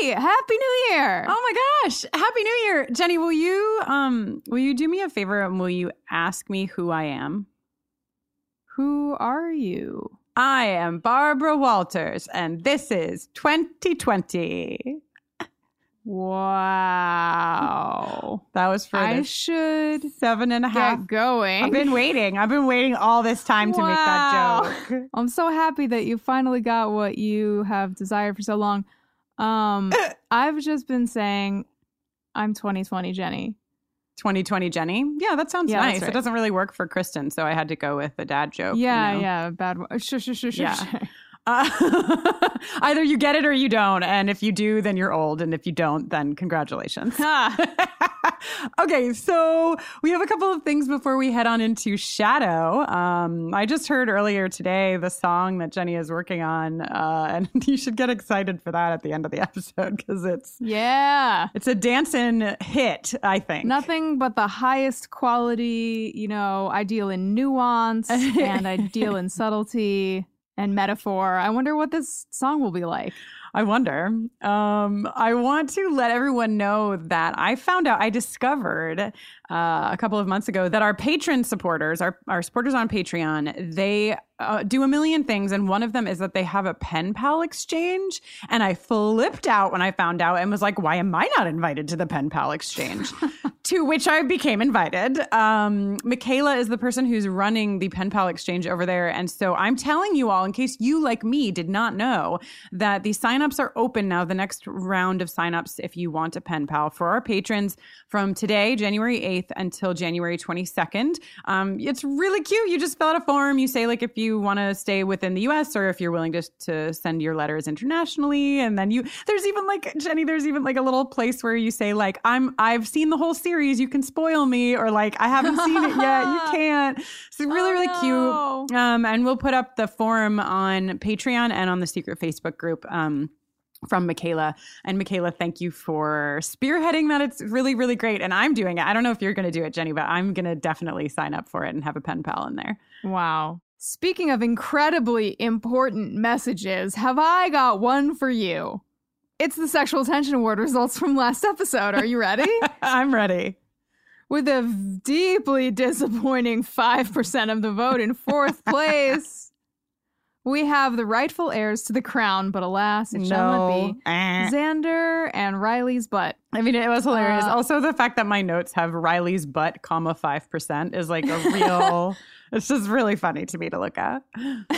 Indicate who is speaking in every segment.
Speaker 1: Hey, happy new year.
Speaker 2: Oh my gosh. Happy New Year. Jenny, will you um will you do me a favor and will you ask me who I am?
Speaker 1: Who are you?
Speaker 2: I am Barbara Walters and this is 2020.
Speaker 1: Wow.
Speaker 2: That was for
Speaker 1: I should
Speaker 2: seven and a half.
Speaker 1: get going.
Speaker 2: I've been waiting. I've been waiting all this time to make
Speaker 1: Wow.
Speaker 2: that joke.
Speaker 1: I'm so happy that you finally got what you have desired for so long. Um, I've just been saying, I'm 2020 Jenny.
Speaker 2: 2020 Jenny. Yeah, that sounds
Speaker 1: Yeah,
Speaker 2: nice.
Speaker 1: right.
Speaker 2: It doesn't really work for Kristin, so I had to go with the dad joke.
Speaker 1: yeah,
Speaker 2: you know?
Speaker 1: yeah, bad one. Sure, sure, sure, sure.
Speaker 2: Yeah.
Speaker 1: sure.
Speaker 2: Uh, either you get it or you don't. And if you do, then you're old. And if you don't, then congratulations. okay, so we have a couple of things before we head on into Shadow. Um, I just heard earlier today the song that Jenny is working on, uh, and you should get excited for that at the end of the episode because it's
Speaker 1: yeah.
Speaker 2: it's a dancing hit. I think
Speaker 1: Nothing but the highest quality, you know, I deal in nuance and I deal in subtlety and metaphor. I wonder what this song will be like.
Speaker 2: I wonder. Um, I want to let everyone know that I found out, I discovered uh, a couple of months ago that our patron supporters, our, our supporters on Patreon, they uh, do a million things. And one of them is that they have a pen pal exchange. And I flipped out when I found out and was like, why am I not invited to the pen pal exchange? to which I became invited. Um, Michaela is the person who's running the pen pal exchange over there. And so I'm telling you all, in case you, like me, did not know, that the signups are open now, the next round of signups, if you want a pen pal for our patrons from today, January 8th, until January 22nd. Um, it's really cute. You just fill out a form. You say, like, if you want to stay within the US or if you're willing to, to send your letters internationally. And then you, there's even like, Jenny, there's even like a little place where you say, like, I'm, I've seen the whole series. You can spoil me. Or like, I haven't seen it yet. You can't. It's really,
Speaker 1: Oh,
Speaker 2: really
Speaker 1: no.
Speaker 2: cute. Um, and we'll put up the form on Patreon and on the secret Facebook group. Um, from Michaela. And Michaela, thank you for spearheading that. It's really, really great. And I'm doing it. I don't know if you're going to do it, Jenny, but I'm going to definitely sign up for it and have a pen pal in there.
Speaker 1: Wow. Speaking of incredibly important messages, have I got one for you? It's the sexual tension award results from last episode. Are you ready?
Speaker 2: I'm ready.
Speaker 1: With a deeply disappointing 5% of the vote in fourth place, we have the rightful heirs to the crown, but alas, it shall not be.
Speaker 2: Eh.
Speaker 1: Xander and Riley's butt.
Speaker 2: I mean, it was hilarious.
Speaker 1: Uh,
Speaker 2: also, the fact that my notes have Riley's butt, comma, 5% is like a real, it's just really funny to me to look at.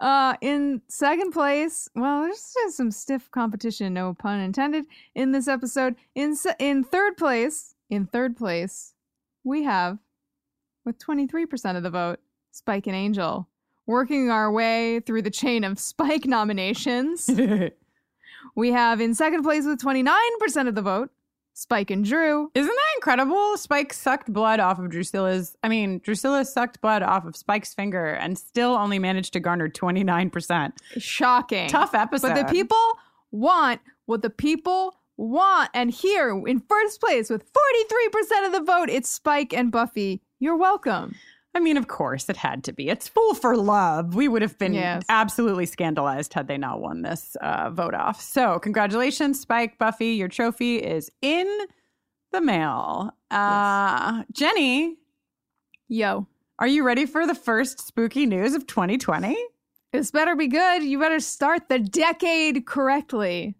Speaker 1: uh, in second place, well, there's just some stiff competition, no pun intended, in this episode. In se- in third place, in third place, we have, with 23% of the vote, Spike and Angel. Working our way through the chain of Spike nominations, we have in second place with 29% of the vote, Spike and Dru.
Speaker 2: Isn't that incredible? Spike sucked blood off of Drusilla's. I mean, Drusilla sucked blood off of Spike's finger and still only managed to garner 29%.
Speaker 1: Shocking.
Speaker 2: Tough episode.
Speaker 1: But the people want what the people want. And here, in first place with 43% of the vote, it's Spike and Buffy. You're welcome.
Speaker 2: I mean, of course, it had to be. It's Fool for Love. We would have been
Speaker 1: Yes.
Speaker 2: absolutely scandalized had they not won this uh, vote off. So, congratulations, Spike, Buffy. Your trophy is in the mail. Uh, Jenny,
Speaker 1: Yo.
Speaker 2: are you ready for the first spooky news of 2020?
Speaker 1: This better be good. You better start the decade correctly.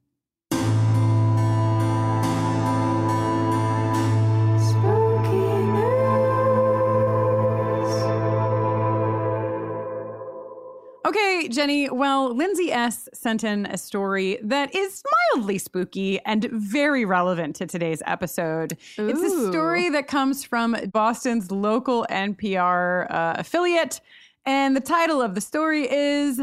Speaker 2: Okay, Jenny. Well, Lindsay S. sent in a story that is mildly spooky and very relevant to today's episode. It's a story that comes from Boston's local NPR uh, affiliate. And the title of the story is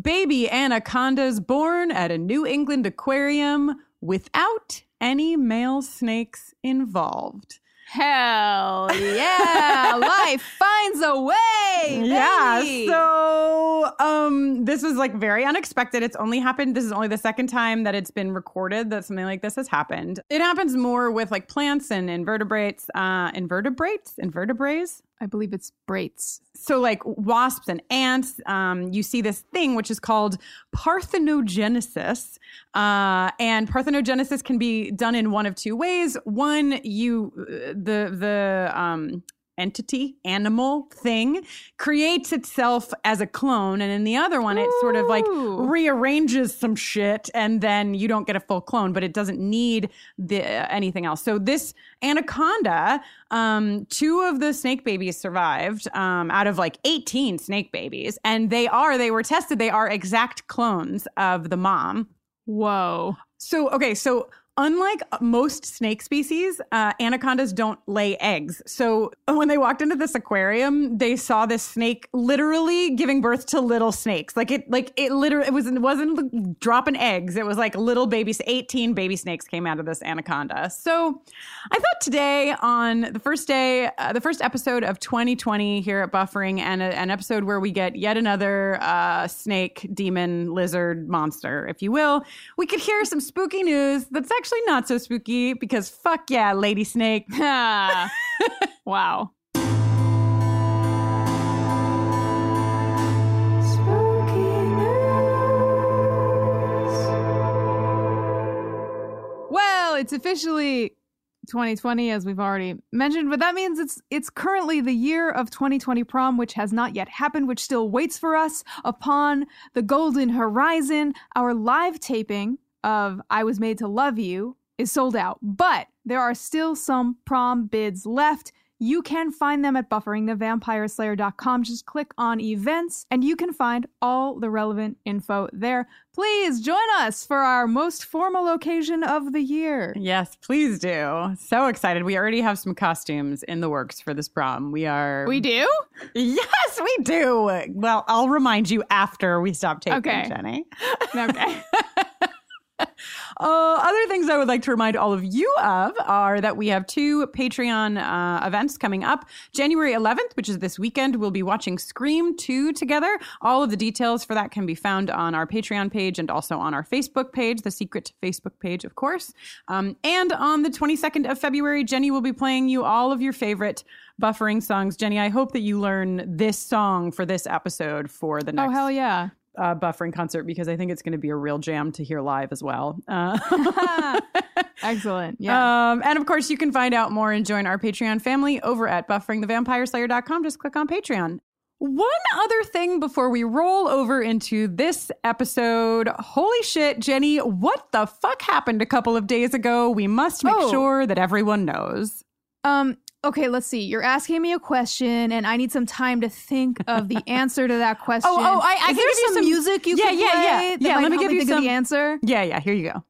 Speaker 2: baby anacondas born at a New England aquarium without any male snakes involved.
Speaker 1: Hell yeah! Life finds a way.
Speaker 2: Yeah. So, um, this was like very unexpected. It's only happened. This is only the second time that it's been recorded that something like this has happened. It happens more with like plants and invertebrates, uh, invertebrates, invertebrates.
Speaker 1: I believe it's braits.
Speaker 2: So, like wasps and ants, um, you see this thing which is called parthenogenesis. Uh, and parthenogenesis can be done in one of two ways. One, you uh, the the um, entity, animal, thing creates itself as a clone, and in the other one, it sort of like rearranges some shit, and then you don't get a full clone, but it doesn't need the anything else. So this anaconda, um, two of the snake babies survived um, out of like 18 snake babies, and they are they were tested. They are exact clones of the mom.
Speaker 1: Whoa.
Speaker 2: So, okay, so unlike most snake species, uh, anacondas don't lay eggs. So, when they walked into this aquarium, they saw this snake literally giving birth to little snakes. Like it, like it literally, it was it wasn't dropping eggs. It was like little babies. Eighteen baby snakes came out of this anaconda. So, I thought today on the first day, uh, the first episode of 2020 here at Buffering, and a, an episode where we get yet another uh, snake, demon, lizard, monster, if you will, we could hear some spooky news that's actually not so spooky because fuck yeah, Lady Snake.
Speaker 1: wow. Well, it's officially 2020 as we've already mentioned, but that means it's it's currently the year of 2020 prom which has not yet happened, which still waits for us upon the golden horizon. Our live taping of I Was Made to Love You is sold out, but there are still some prom bids left. You can find them at bufferingthevampireslayer.com. Just click on events and you can find all the relevant info there. Please join us for our most formal occasion of the year.
Speaker 2: Yes, please do. So excited. We already have some costumes in the works for this prom. We are.
Speaker 1: We do?
Speaker 2: Yes, we do. Well, I'll remind you after we stop taping,
Speaker 1: Okay.
Speaker 2: Jenny.
Speaker 1: Okay.
Speaker 2: Uh, other things I would like to remind all of you of are that we have two Patreon uh, events coming up. January 11th, which is this weekend, we'll be watching Scream 2 together. All of the details for that can be found on our Patreon page and also on our Facebook page, the secret Facebook page, of course. Um, and on the 22nd of February, Jenny will be playing you all of your favorite buffering songs. Jenny, I hope that you learn this song for this episode for the next
Speaker 1: oh, hell yeah.
Speaker 2: Uh, buffering concert because I think it's going to be a real jam to hear live as well. Uh,
Speaker 1: Excellent. Yeah.
Speaker 2: um, and of course, you can find out more and join our Patreon family over at bufferingthevampireslayer.com. Just click on Patreon. One other thing before we roll over into this episode. Holy shit, Jenny, what the fuck happened a couple of days ago? We must make
Speaker 1: Oh.
Speaker 2: sure that everyone knows.
Speaker 1: Um, okay, let's see. You're asking me a question, and I need some time to think of the answer to that oh, question.
Speaker 2: oh, I- I
Speaker 1: Is
Speaker 2: can
Speaker 1: there
Speaker 2: give you
Speaker 1: some,
Speaker 2: some-
Speaker 1: music you
Speaker 2: Yeah,
Speaker 1: can
Speaker 2: yeah,
Speaker 1: play
Speaker 2: yeah. Yeah,
Speaker 1: might
Speaker 2: let me give you some-
Speaker 1: the answer.
Speaker 2: Yeah, yeah, here you go.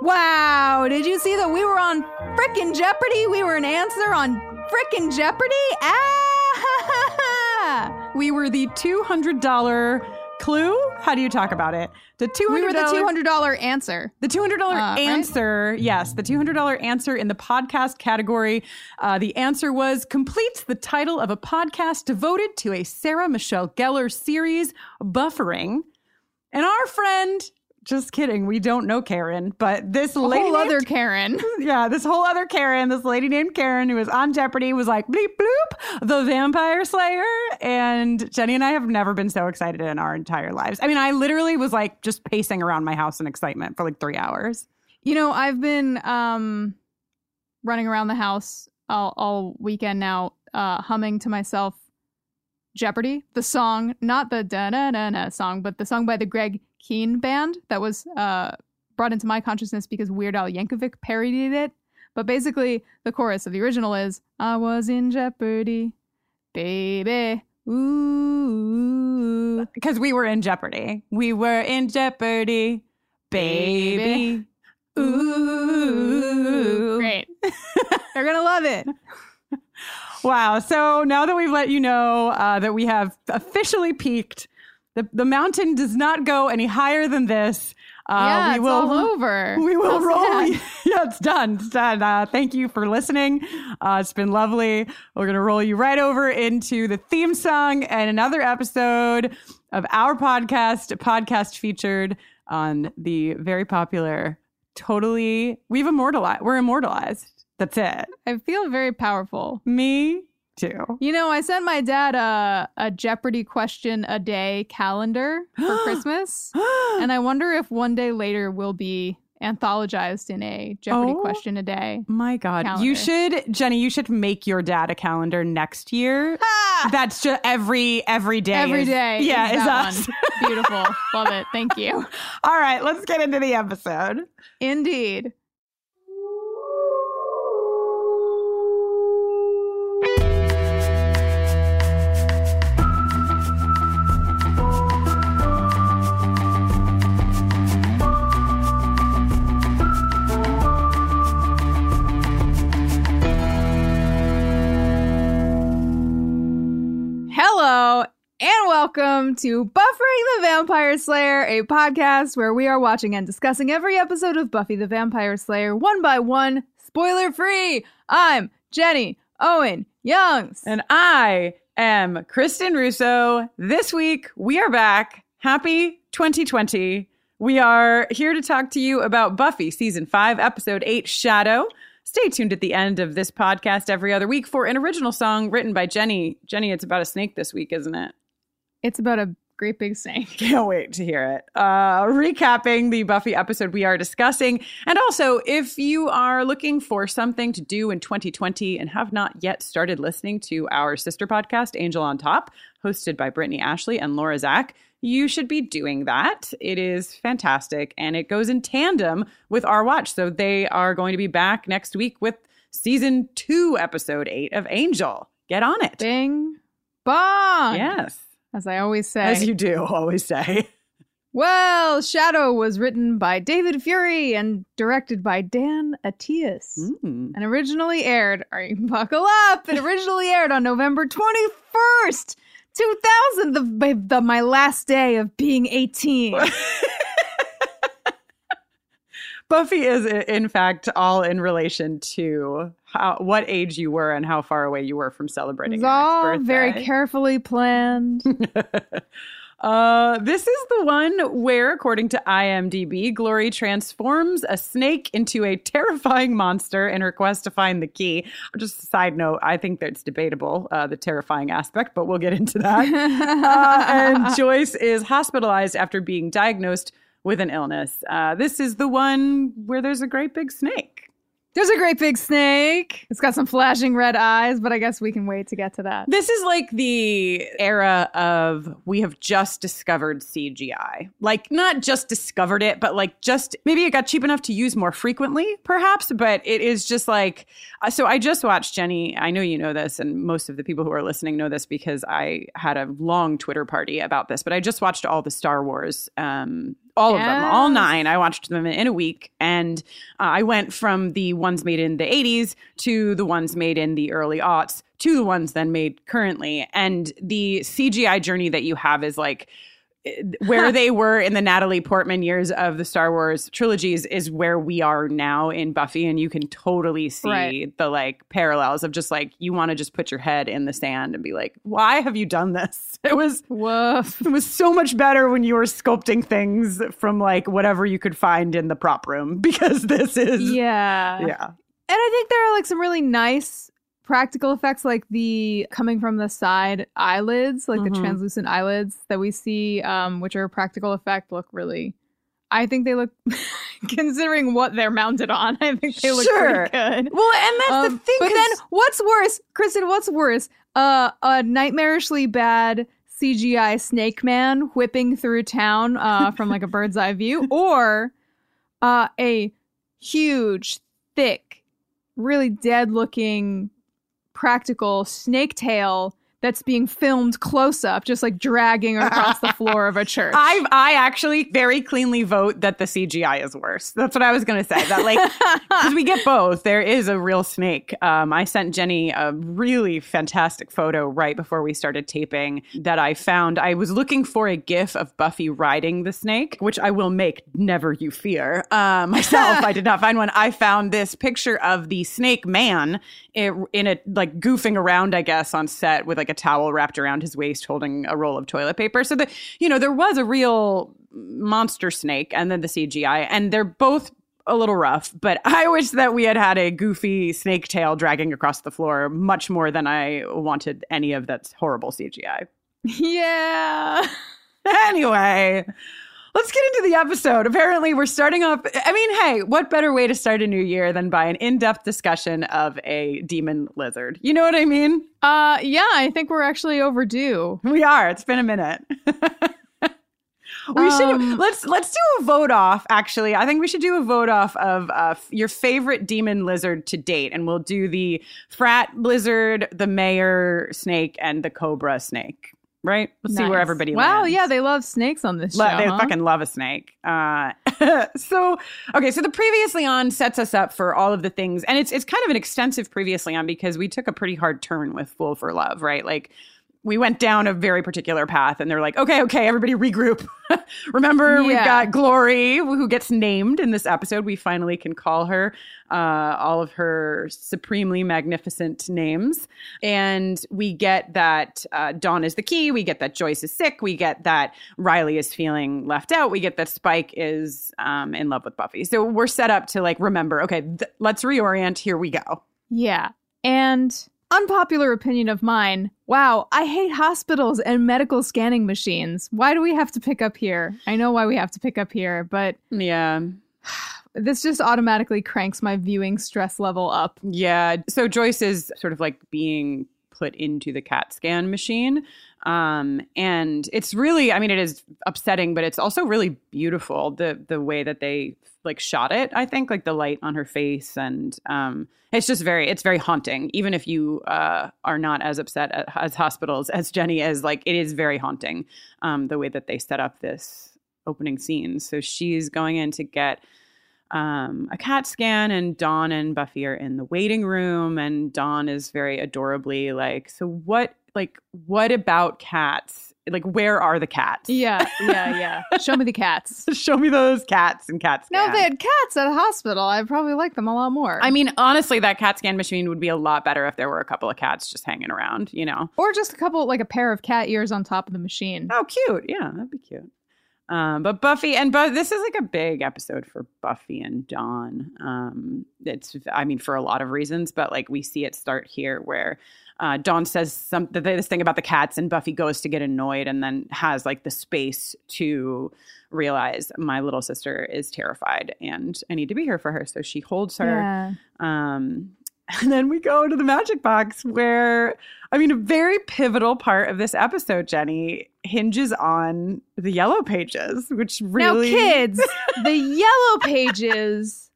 Speaker 1: Wow, did you see that we were on frickin' Jeopardy? We were an answer on frickin' Jeopardy? Ah!
Speaker 2: We were the $200 clue. How do you talk about it? The $200
Speaker 1: We were the $200 answer.
Speaker 2: The $200
Speaker 1: Uh, right?
Speaker 2: answer, yes, the $200 answer in the podcast category. Uh, the answer was completes the title of a podcast devoted to a Sarah Michelle Gellar series, Buffering. And our friend, just kidding, we don't know Karen, but this lady.
Speaker 1: whole
Speaker 2: named-
Speaker 1: other Karen.
Speaker 2: yeah, this whole other Karen, this lady named Karen who was on Jeopardy was like, bleep bloop, the vampire slayer. And Jenny and I have never been so excited in our entire lives. I mean, I literally was like just pacing around my house in excitement for like three hours.
Speaker 1: You know, I've been um running around the house all, all weekend now, uh, humming to myself Jeopardy, the song, not the da da da da song, but the song by the Greg Kihn band that was uh brought into my consciousness because Weird Al Yankovic parodied it. But basically, the chorus of the original is "I was in jeopardy, baby, ooh."
Speaker 2: Because we were in jeopardy. We were in jeopardy, baby. Ooh,
Speaker 1: Great. They're going to love it.
Speaker 2: Wow. So now that we've let you know uh, that we have officially peaked, the, the mountain does not go any higher than this. Uh,
Speaker 1: yeah,
Speaker 2: we
Speaker 1: it's
Speaker 2: will,
Speaker 1: all over.
Speaker 2: We will
Speaker 1: How's
Speaker 2: roll. yeah, it's done. It's done. Uh, thank you for listening. Uh, it's been lovely. We're going to roll you right over into the theme song and another episode of our podcast, podcast featured on the very popular, totally, we've immortalized, we're immortalized. That's it.
Speaker 1: I feel very powerful.
Speaker 2: Me too.
Speaker 1: You know, I sent my dad a, a Jeopardy question a day calendar for Christmas. And I wonder if one day later we'll be anthologized in a Jeopardy
Speaker 2: Oh.
Speaker 1: question a day.
Speaker 2: My God,
Speaker 1: Calendar.
Speaker 2: you should, Jenny. You should make your dad a calendar next year. That's just every every day.
Speaker 1: Every
Speaker 2: is-
Speaker 1: day.
Speaker 2: yeah,
Speaker 1: is
Speaker 2: is us.
Speaker 1: Beautiful. Love it. Thank you.
Speaker 2: All right, let's get into the episode.
Speaker 1: Indeed. To Buffering the Vampire Slayer, a podcast where we are watching and discussing every episode of Buffy the Vampire Slayer one by one, spoiler free. I'm Jenny Owen Youngs.
Speaker 2: And I am Kristin Russo. This week we are back. Happy 2020. We are here to talk to you about Buffy season 5 episode 8 Shadow. Stay tuned at the end of this podcast every other week for an original song written by Jenny. Jenny, it's about a snake this week, isn't it?
Speaker 1: It's about a great big snake.
Speaker 2: Can't wait to hear it. Uh, recapping the Buffy episode we are discussing. And also, if you are looking for something to do in 2020 and have not yet started listening to our sister podcast, Angel on Top, hosted by Brittany Ashley and Laura Zak, you should be doing that. It is fantastic and it goes in tandem with our watch. So they are going to be back next week with season two, episode eight of Angel. Get on it.
Speaker 1: Bing bong.
Speaker 2: Yes.
Speaker 1: As I always say.
Speaker 2: As you do always say.
Speaker 1: well, Shadow was written by David Fury and directed by Dan Attias.
Speaker 2: Mm.
Speaker 1: and originally aired, are you buckle up? It originally aired on November 21st, 2000, the, the my last day of being 18.
Speaker 2: Buffy is, in fact, all in relation to how what age you were and how far away you were from celebrating your
Speaker 1: all
Speaker 2: next
Speaker 1: very carefully planned.
Speaker 2: uh, this is the one where, according to IMDb, Glory transforms a snake into a terrifying monster in her quest to find the key. Just a side note, I think that's debatable, uh, the terrifying aspect, but we'll get into that. Uh, and Joyce is hospitalized after being diagnosed with an illness. Uh, this is the one where there's a great big snake.
Speaker 1: There's a great big snake. It's got some flashing red eyes, but I guess we can wait to get to that.
Speaker 2: This is like the era of we have just discovered CGI. Like, not just discovered it, but like just maybe it got cheap enough to use more frequently, perhaps. But it is just like, uh, so I just watched Jenny. I know you know this, and most of the people who are listening know this because I had a long Twitter party about this, but I just watched all the Star Wars. Um, all of them, all nine. I watched them in a week, and uh, I went from the ones made in the 80s to the ones made in the early aughts to the ones then made currently. And the CGI journey that you have is like where they were in the Natalie Portman years of the Star Wars trilogies is where we are now in Buffy. And you can totally see
Speaker 1: Right.
Speaker 2: the like parallels of just like you want to just put your head in the sand and be like, why have you done this? It was
Speaker 1: Woof.
Speaker 2: it was so much better when you were sculpting things from like whatever you could find in the prop room because this is
Speaker 1: Yeah.
Speaker 2: yeah.
Speaker 1: And I think there are like some really nice practical effects, like the coming from the side eyelids, like
Speaker 2: Mhm.
Speaker 1: the translucent eyelids that we see, um, which are a practical effect, look really. I think they look, considering what they're mounted on, I think they look
Speaker 2: Sure.
Speaker 1: pretty good.
Speaker 2: Well, and that's
Speaker 1: Um,
Speaker 2: the thing.
Speaker 1: But then, what's worse, Kristin? What's worse? Uh, a nightmarishly bad CGI Snake Man whipping through town uh, from like a bird's eye view, or uh, a huge, thick, really dead-looking, practical snake tail that's being filmed close up, just like dragging across the floor of a church.
Speaker 2: I I actually very cleanly vote that the CGI is worse. That's what I was going to say. That like because we get both. There is a real snake. Um, I sent Jenny a really fantastic photo right before we started taping that I found. I was looking for a GIF of Buffy riding the snake, which I will make. Never you fear. Uh, myself, I did not find one. I found this picture of the snake man in, in a like goofing around, I guess, on set with like a towel wrapped around his waist, holding a roll of toilet paper. So that you know there was a real monster snake, and then the CGI, and they're both a little rough, but I wish that we had had a goofy snake tail dragging across the floor much more than I wanted any of that horrible CGI.
Speaker 1: yeah.
Speaker 2: Anyway, let's get into the episode. Apparently, we're starting off. I mean, hey, what better way to start a new year than by an in depth discussion of a demon lizard? You know what I mean?
Speaker 1: Uh yeah, I think we're actually overdue.
Speaker 2: We are. It's been a minute. we should
Speaker 1: Um,
Speaker 2: let's let's do a vote off. Actually, I think we should do a vote off of uh, f- your favorite demon lizard to date, and we'll do the frat lizard, the mayor snake, and the cobra snake. Right? Let's see where
Speaker 1: Nice.
Speaker 2: everybody.
Speaker 1: Wow,
Speaker 2: lands.
Speaker 1: yeah, they love snakes on this
Speaker 2: Lo-
Speaker 1: show.
Speaker 2: they
Speaker 1: huh?
Speaker 2: fucking love a snake. Uh, so okay, so the previously on sets us up for all of the things, and it's it's kind of an extensive previously on because we took a pretty hard turn with Fool for Love, right? Like we went down a very particular path, and they're like, okay, okay, everybody regroup. Remember, we've got Glory, who gets named in this episode. We finally can call her uh, all of her supremely magnificent names. And we get that uh, Dawn is the key. We get that Joyce is sick. We get that Riley is feeling left out. We get that Spike is um, in love with Buffy. So we're set up to like remember, okay, th- let's reorient. Here we go.
Speaker 1: Yeah. And unpopular opinion of mine. Wow, I hate hospitals and medical scanning machines. Why do we have to pick up here? I know why we have to pick up here, but
Speaker 2: Yeah.
Speaker 1: this just automatically cranks my viewing stress level up.
Speaker 2: Yeah. So Joyce is sort of like being put into the CAT scan machine. Um, and it's really, I mean, it is upsetting, but it's also really beautiful the the way that they like shot it. I think like the light on her face, and um, it's just very, it's very haunting. Even if you uh, are not as upset at, as hospitals as Jenny is, like it is very haunting. Um, the way that they set up this opening scene. So she's going in to get um, a cat scan, and Dawn and Buffy are in the waiting room, and Dawn is very adorably like, "So what? Like, what about cats? Like, where are the cats?
Speaker 1: Yeah, yeah, yeah. Show me the cats.
Speaker 2: Show me those cats and cat
Speaker 1: No,
Speaker 2: scan."
Speaker 1: if they had cats at a hospital, I'd probably like them a lot more.
Speaker 2: I mean, honestly, that cat scan machine would be a lot better if there were a couple of cats just hanging around. You know?
Speaker 1: or just a couple, like a pair of cat ears on top of the machine.
Speaker 2: Oh, cute. Yeah, that'd be cute. Um, but Buffy and but this is like a big episode for Buffy and Dawn. Um, it's I mean for a lot of reasons, but like we see it start here where uh, Dawn says some this thing about the cats, and Buffy goes to get annoyed, and then has like the space to realize my little sister is terrified, and I need to be here for her. So she holds her.
Speaker 1: Yeah.
Speaker 2: Um, and then we go to the magic box where, I mean, a very pivotal part of this episode, Jenny, hinges on the yellow pages, which really.
Speaker 1: Now, kids, the yellow pages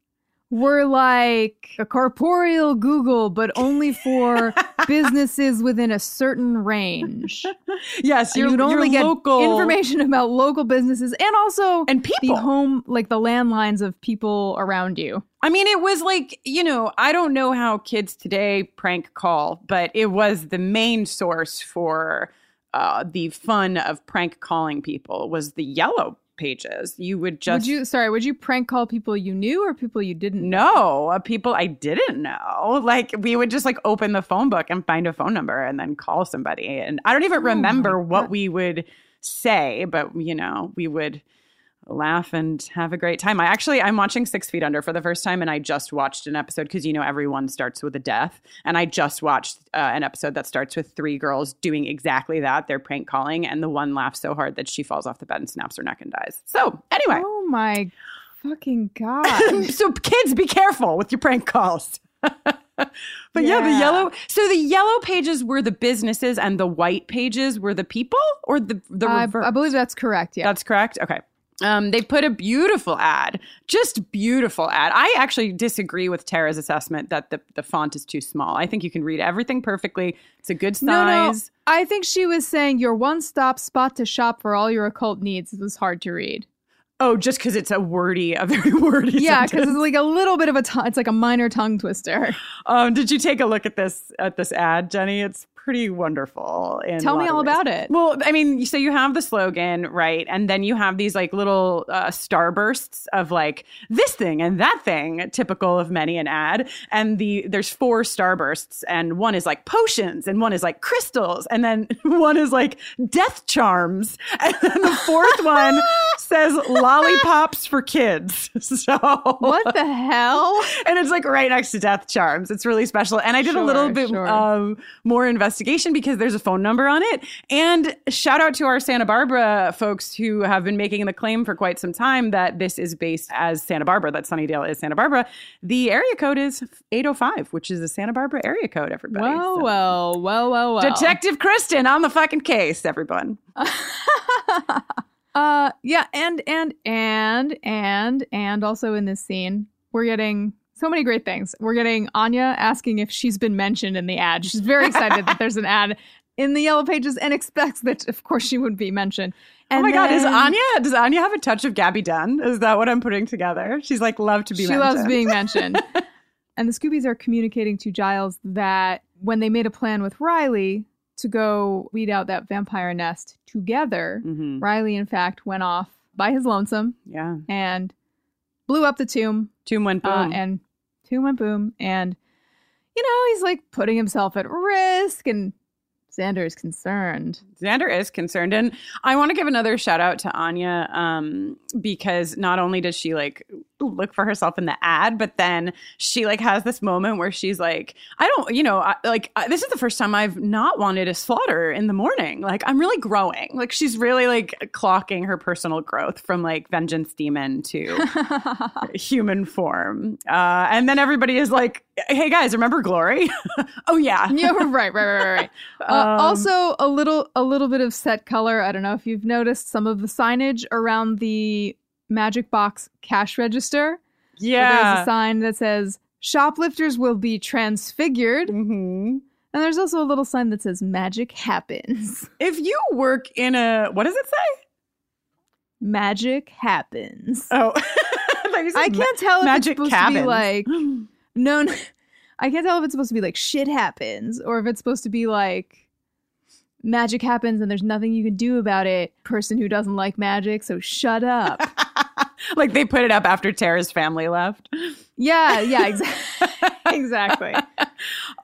Speaker 1: were like a corporeal Google, but only for businesses within a certain range.
Speaker 2: Yes,
Speaker 1: You'd only get
Speaker 2: local
Speaker 1: information about local businesses and also
Speaker 2: and
Speaker 1: the
Speaker 2: people.
Speaker 1: home, like the landlines of people around you.
Speaker 2: I mean, it was like, you know, I don't know how kids today prank call, but it was the main source for uh, the fun of prank calling people was the yellow pages. You would just
Speaker 1: would you, sorry, would you prank call people you knew or people you didn't?
Speaker 2: No, uh, people I didn't know. Like we would just like open the phone book and find a phone number and then call somebody. And I don't even
Speaker 1: Oh
Speaker 2: remember what we would say, but you know, we would laugh and have a great time. I actually I'm watching 6 Feet Under for the first time and I just watched an episode cuz you know everyone starts with a death and I just watched uh, an episode that starts with three girls doing exactly that. They're prank calling and the one laughs so hard that she falls off the bed and snaps her neck and dies. So, anyway,
Speaker 1: Oh my fucking God.
Speaker 2: so kids be careful with your prank calls but yeah. the yellow so the yellow pages were the businesses and the white pages were the people or the the
Speaker 1: I,
Speaker 2: reverse
Speaker 1: I believe that's correct. Yeah.
Speaker 2: that's correct okay Um, they put a beautiful ad, just beautiful ad. I actually disagree with Tara's assessment that the, the font is too small. I think you can read everything perfectly. It's a good size.
Speaker 1: No, no. I think she was saying your one-stop spot to shop for all your occult needs was hard to read.
Speaker 2: Oh, just because it's a wordy, a very wordy.
Speaker 1: Yeah, because it's like a little bit of a. T- it's like a minor tongue twister.
Speaker 2: Um, did you take a look at this at this ad, Jenny? It's pretty wonderful.
Speaker 1: Tell me all
Speaker 2: ways.
Speaker 1: about it.
Speaker 2: Well, I mean, so you have the slogan, right? And then you have these like little uh, starbursts of like this thing and that thing, typical of many an ad. And the there's four starbursts, and one is like potions, and one is like crystals, and then one is like death charms, and then the fourth one says lollipops for kids. So
Speaker 1: What the hell?
Speaker 2: and it's like right next to death charms it's really special and i did a little bit
Speaker 1: sure.
Speaker 2: um, more investigation because there's a phone number on it. And shout out to our santa barbara folks who have been making the claim for quite some time that this is based as santa barbara that sunnydale is santa barbara. The area code is 805 which is a santa barbara area code everybody.
Speaker 1: Well,
Speaker 2: So-
Speaker 1: well, well, well, well.
Speaker 2: detective kristin on the fucking case everyone.
Speaker 1: Uh, yeah, and and and and and also in this scene, we're getting so many great things. We're getting Anya asking if she's been mentioned in the ad. She's very excited that there's an ad in the yellow pages and expects that, of course, she would be mentioned. And
Speaker 2: oh my god is anya does anya have a touch of gaby dunn is that what i'm putting together she's like love to be mentioned.
Speaker 1: She
Speaker 2: mentioned.
Speaker 1: loves being mentioned. and the Scoobies are communicating to Giles that when they made a plan with Riley to go weed out that vampire nest together,
Speaker 2: Mhm.
Speaker 1: Riley, in fact, went off by his lonesome
Speaker 2: yeah
Speaker 1: and blew up the tomb.
Speaker 2: Tomb went boom.
Speaker 1: Uh, and went boom. And, you know, he's like putting himself at risk. And Xander is concerned.
Speaker 2: Xander is concerned. And I want to give another shout out to Anya um, because not only does she like look for herself in the ad, but then she like has this moment where she's like, I don't, you know, I, like I, this is the first time I've not wanted a slaughter in the morning. Like I'm really growing. Like she's really like clocking her personal growth from like vengeance demon to human form. Uh, and then everybody is like, hey guys, remember Glory? oh yeah.
Speaker 1: yeah, right, right, right, right. Uh,
Speaker 2: Um,
Speaker 1: also, a little, a little bit of set color. I don't know if you've noticed some of the signage around the Magic Box cash register. Yeah. there's a sign that says "Shoplifters will be transfigured,"
Speaker 2: hmm
Speaker 1: and there's also a little sign that says "Magic happens."
Speaker 2: If you work in a what does it say?
Speaker 1: Magic happens.
Speaker 2: Oh, I thought you said
Speaker 1: I can't tell if
Speaker 2: magic
Speaker 1: it's supposed to be like no, no, I can't tell if it's supposed to be like shit happens or if it's supposed to be like magic happens and there's nothing you can do about it. Person who doesn't like magic, so shut up.
Speaker 2: like they put it up after Tara's family left.
Speaker 1: yeah, yeah, exactly, exactly,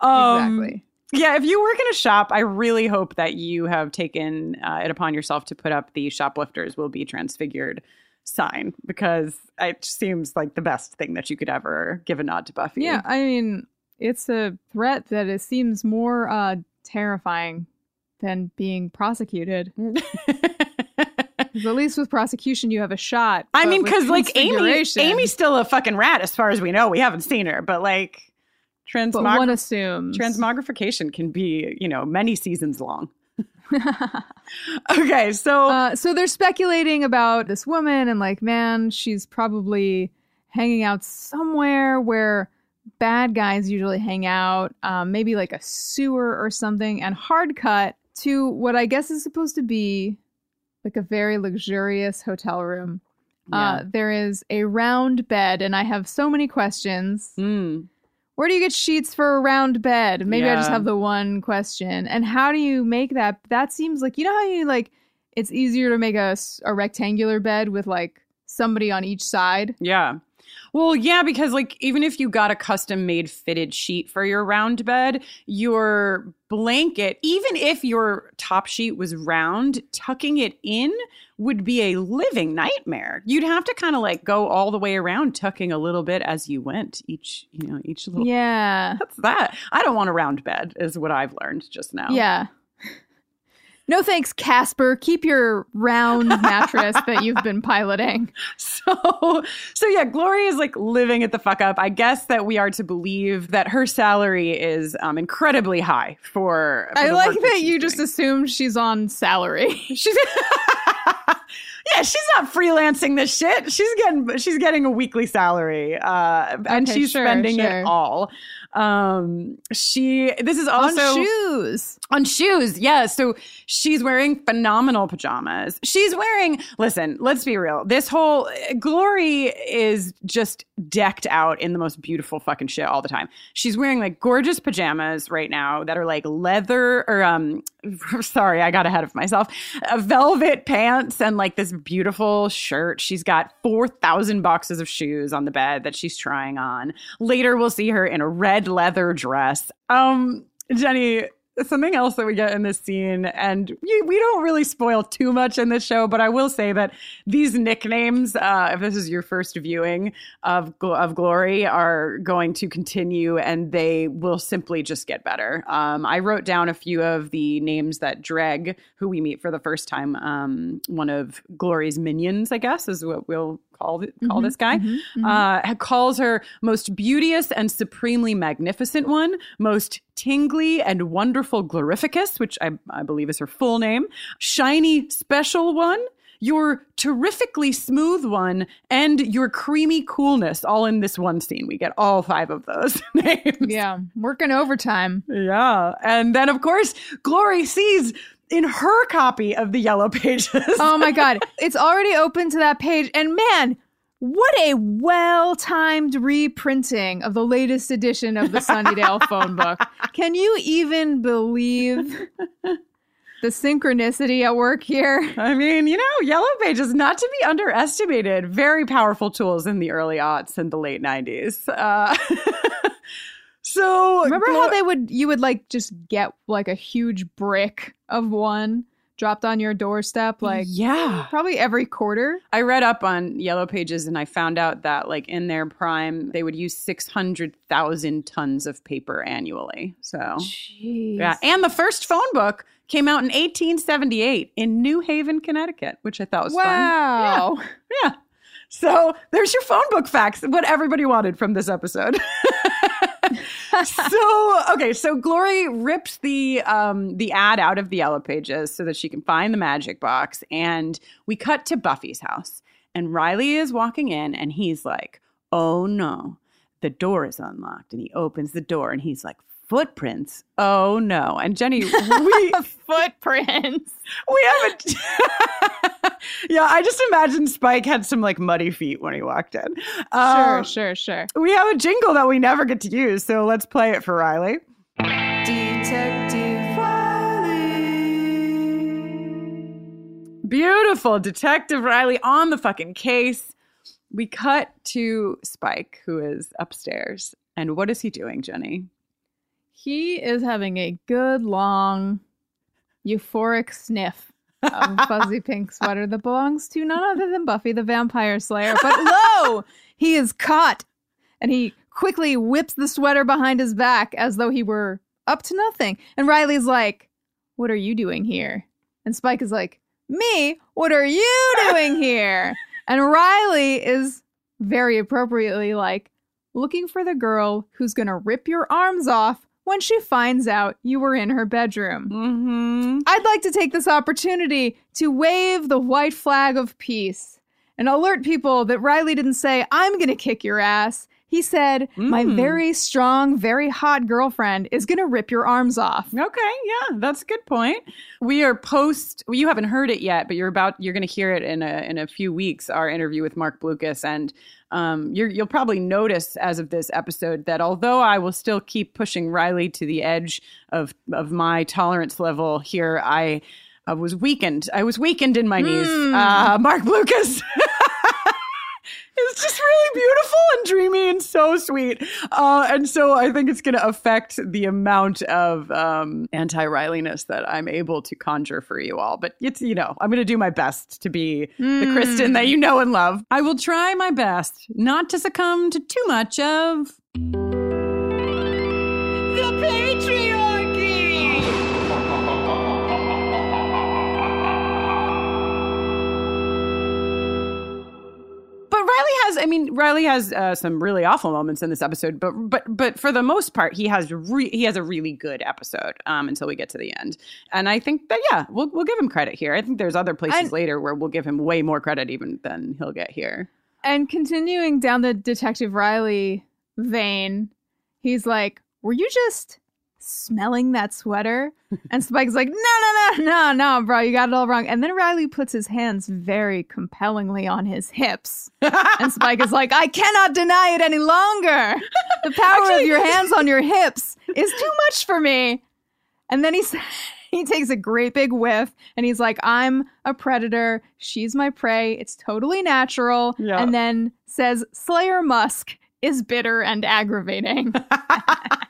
Speaker 2: Um,
Speaker 1: exactly.
Speaker 2: Yeah, if you work in a shop, I really hope that you have taken uh, it upon yourself to put up the shoplifters will be transfigured sign because it seems like the best thing that you could ever give a nod to Buffy.
Speaker 1: Yeah, I mean, it's a threat that it seems more uh, terrifying than being prosecuted. at least with prosecution, you have a shot.
Speaker 2: I mean, because like Amy, Amy's still a fucking rat as far as we know. We haven't seen her, but like
Speaker 1: but one assumes.
Speaker 2: transmogrification can be, you know, many seasons long. okay, so
Speaker 1: Uh, so they're speculating about this woman and like, man, she's probably hanging out somewhere where bad guys usually hang out, um, maybe like a sewer or something. And hard cut to what I guess is supposed to be like a very luxurious hotel room. Uh, there is a round bed, and I have so many questions.
Speaker 2: Mm.
Speaker 1: Where do you get sheets for a round bed? Maybe I just have the one question. And how do you make that? That seems like you know how you like. It's easier to make a, a rectangular bed with like somebody on each side.
Speaker 2: Yeah. Well, yeah, because like even if you got a custom made fitted sheet for your round bed, your blanket, even if your top sheet was round, tucking it in would be a living nightmare. You'd have to kind of like go all the way around tucking a little bit as you went each, you know, each little
Speaker 1: Yeah,
Speaker 2: That's that. I don't want a round bed is what I've learned just now.
Speaker 1: yeah. No thanks, Casper. Keep your round mattress that you've been piloting.
Speaker 2: So, so yeah, Glory is like living it the fuck up. I guess that we are to believe that her salary is um, incredibly high for. for
Speaker 1: I like that
Speaker 2: she's
Speaker 1: you just
Speaker 2: doing.
Speaker 1: assumed she's on salary.
Speaker 2: She's. Yeah, she's not freelancing this shit. She's getting she's getting a weekly salary, uh, and
Speaker 1: Okay,
Speaker 2: she's
Speaker 1: sure,
Speaker 2: spending
Speaker 1: sure.
Speaker 2: it all. Um, she this is also
Speaker 1: On shoes.
Speaker 2: on shoes, yeah. So she's wearing phenomenal pajamas. She's wearing, listen, let's be real. This whole Glory is just decked out in the most beautiful fucking shit all the time. She's wearing like gorgeous pajamas right now that are like leather or, um, sorry, I got ahead of myself. Uh, velvet pants and like this beautiful shirt. She's got 4,000 boxes of shoes on the bed that she's trying on. Later, we'll see her in a red leather dress. Um, Jenny, something else that we get in this scene, and we, we don't really spoil too much in this show, but I will say that these nicknames, uh, if this is your first viewing of of Glory, are going to continue, and they will simply just get better. Um, I wrote down a few of the names that Dreg, who we meet for the first time, um, one of Glory's minions, I guess, is what we'll call th- call mm-hmm. this guy mm-hmm. Mm-hmm. uh, calls her most beauteous and supremely magnificent one, most tingly and wonderful glorificus, which I, I believe is her full name, shiny special one, your terrifically smooth one, and your creamy coolness, all in this one scene. We get all five of those names.
Speaker 1: Yeah, working overtime.
Speaker 2: Yeah. And then, of course, Glory sees in her copy of the Yellow Pages.
Speaker 1: Oh my god, it's already open to that page, and man, what a well-timed reprinting of the latest edition of the Sunnydale phone book. Can you even believe the synchronicity at work here?
Speaker 2: I mean, you know, Yellow Pages, not to be underestimated, very powerful tools in the early aughts and the late 90s. Uh, so,
Speaker 1: Remember how they would you would like just get like a huge brick of one dropped on your doorstep like
Speaker 2: yeah.
Speaker 1: probably every quarter?
Speaker 2: I read up on Yellow Pages and I found out that, like, in their prime, they would use 600,000 tons of paper annually. So,
Speaker 1: Jeez.
Speaker 2: yeah. And the first phone book came out in 1878 in New Haven, Connecticut, which I thought was fun.
Speaker 1: wow.
Speaker 2: Yeah. So there's your phone book facts, what everybody wanted from this episode. so okay, so Glory rips the um the ad out of the yellow pages so that she can find the magic box. And we cut to Buffy's house. And Riley is walking in and he's like, Oh no, the door is unlocked. And he opens the door and he's like, Footprints. Oh no. And Jenny, we
Speaker 1: Footprints.
Speaker 2: we haven't. yeah, I just imagine Spike had some like muddy feet when he walked in. Uh,
Speaker 1: Sure, sure, sure.
Speaker 2: We have a jingle that we never get to use, so let's play it for Riley.
Speaker 1: Detective Riley.
Speaker 2: Beautiful. Detective Riley on the fucking case. We cut to Spike, who is upstairs. And what is he doing, Jenny?
Speaker 1: He is having a good long euphoric sniff of fuzzy pink sweater that belongs to none other than Buffy the Vampire Slayer. But lo, he is caught. And he quickly whips the sweater behind his back as though he were up to nothing. And Riley's like, What are you doing here? And Spike is like, Me? What are you doing here? And Riley is very appropriately like, looking for the girl who's going to rip your arms off when she finds out you were in her bedroom.
Speaker 2: Mm-hmm.
Speaker 1: I'd like to take this opportunity to wave the white flag of peace and alert people that Riley didn't say, I'm going to kick your ass. He said, My
Speaker 2: Mm.
Speaker 1: very strong, very hot girlfriend is going to rip your arms off.
Speaker 2: Okay, yeah, that's a good point. We are post. Well, you haven't heard it yet, but you're about. You're going to hear it in a in a few weeks. Our interview with Marc Blucas, and um, you're, you'll probably notice as of this episode that although I will still keep pushing Riley to the edge of of my tolerance level here, I. I was weakened. I was weakened in my knees.
Speaker 1: Hmm.
Speaker 2: Uh, Marc Blucas. It's just really beautiful and dreamy and so sweet. Uh, and so I think it's going to affect the amount of um, anti Rileyness that I'm able to conjure for you all. But it's, you know, I'm going to do my best to be the Kristin that you know and love. I will try my best not to succumb to too much of. The patriarchy! Riley has. I mean, Riley has uh, some really awful moments in this episode, but but but for the most part, he has re- he has a really good episode um, until we get to the end. And I think that yeah, we'll we'll give him credit here. I think there's other places later where we'll give him way more credit even than he'll get here.
Speaker 1: And continuing down the Detective Riley vein, he's like, Were you just smelling that sweater? And Spike's like, No, no, no, no, no, bro, you got it all wrong. And then Riley puts his hands very compellingly on his hips. And Spike is like, I cannot deny it any longer. The power of your hands on your hips is too much for me. And then he he takes a great big whiff and he's like, I'm a predator. She's my prey. It's totally natural.
Speaker 2: Yeah.
Speaker 1: And then says, Slayer Musk is bitter and aggravating.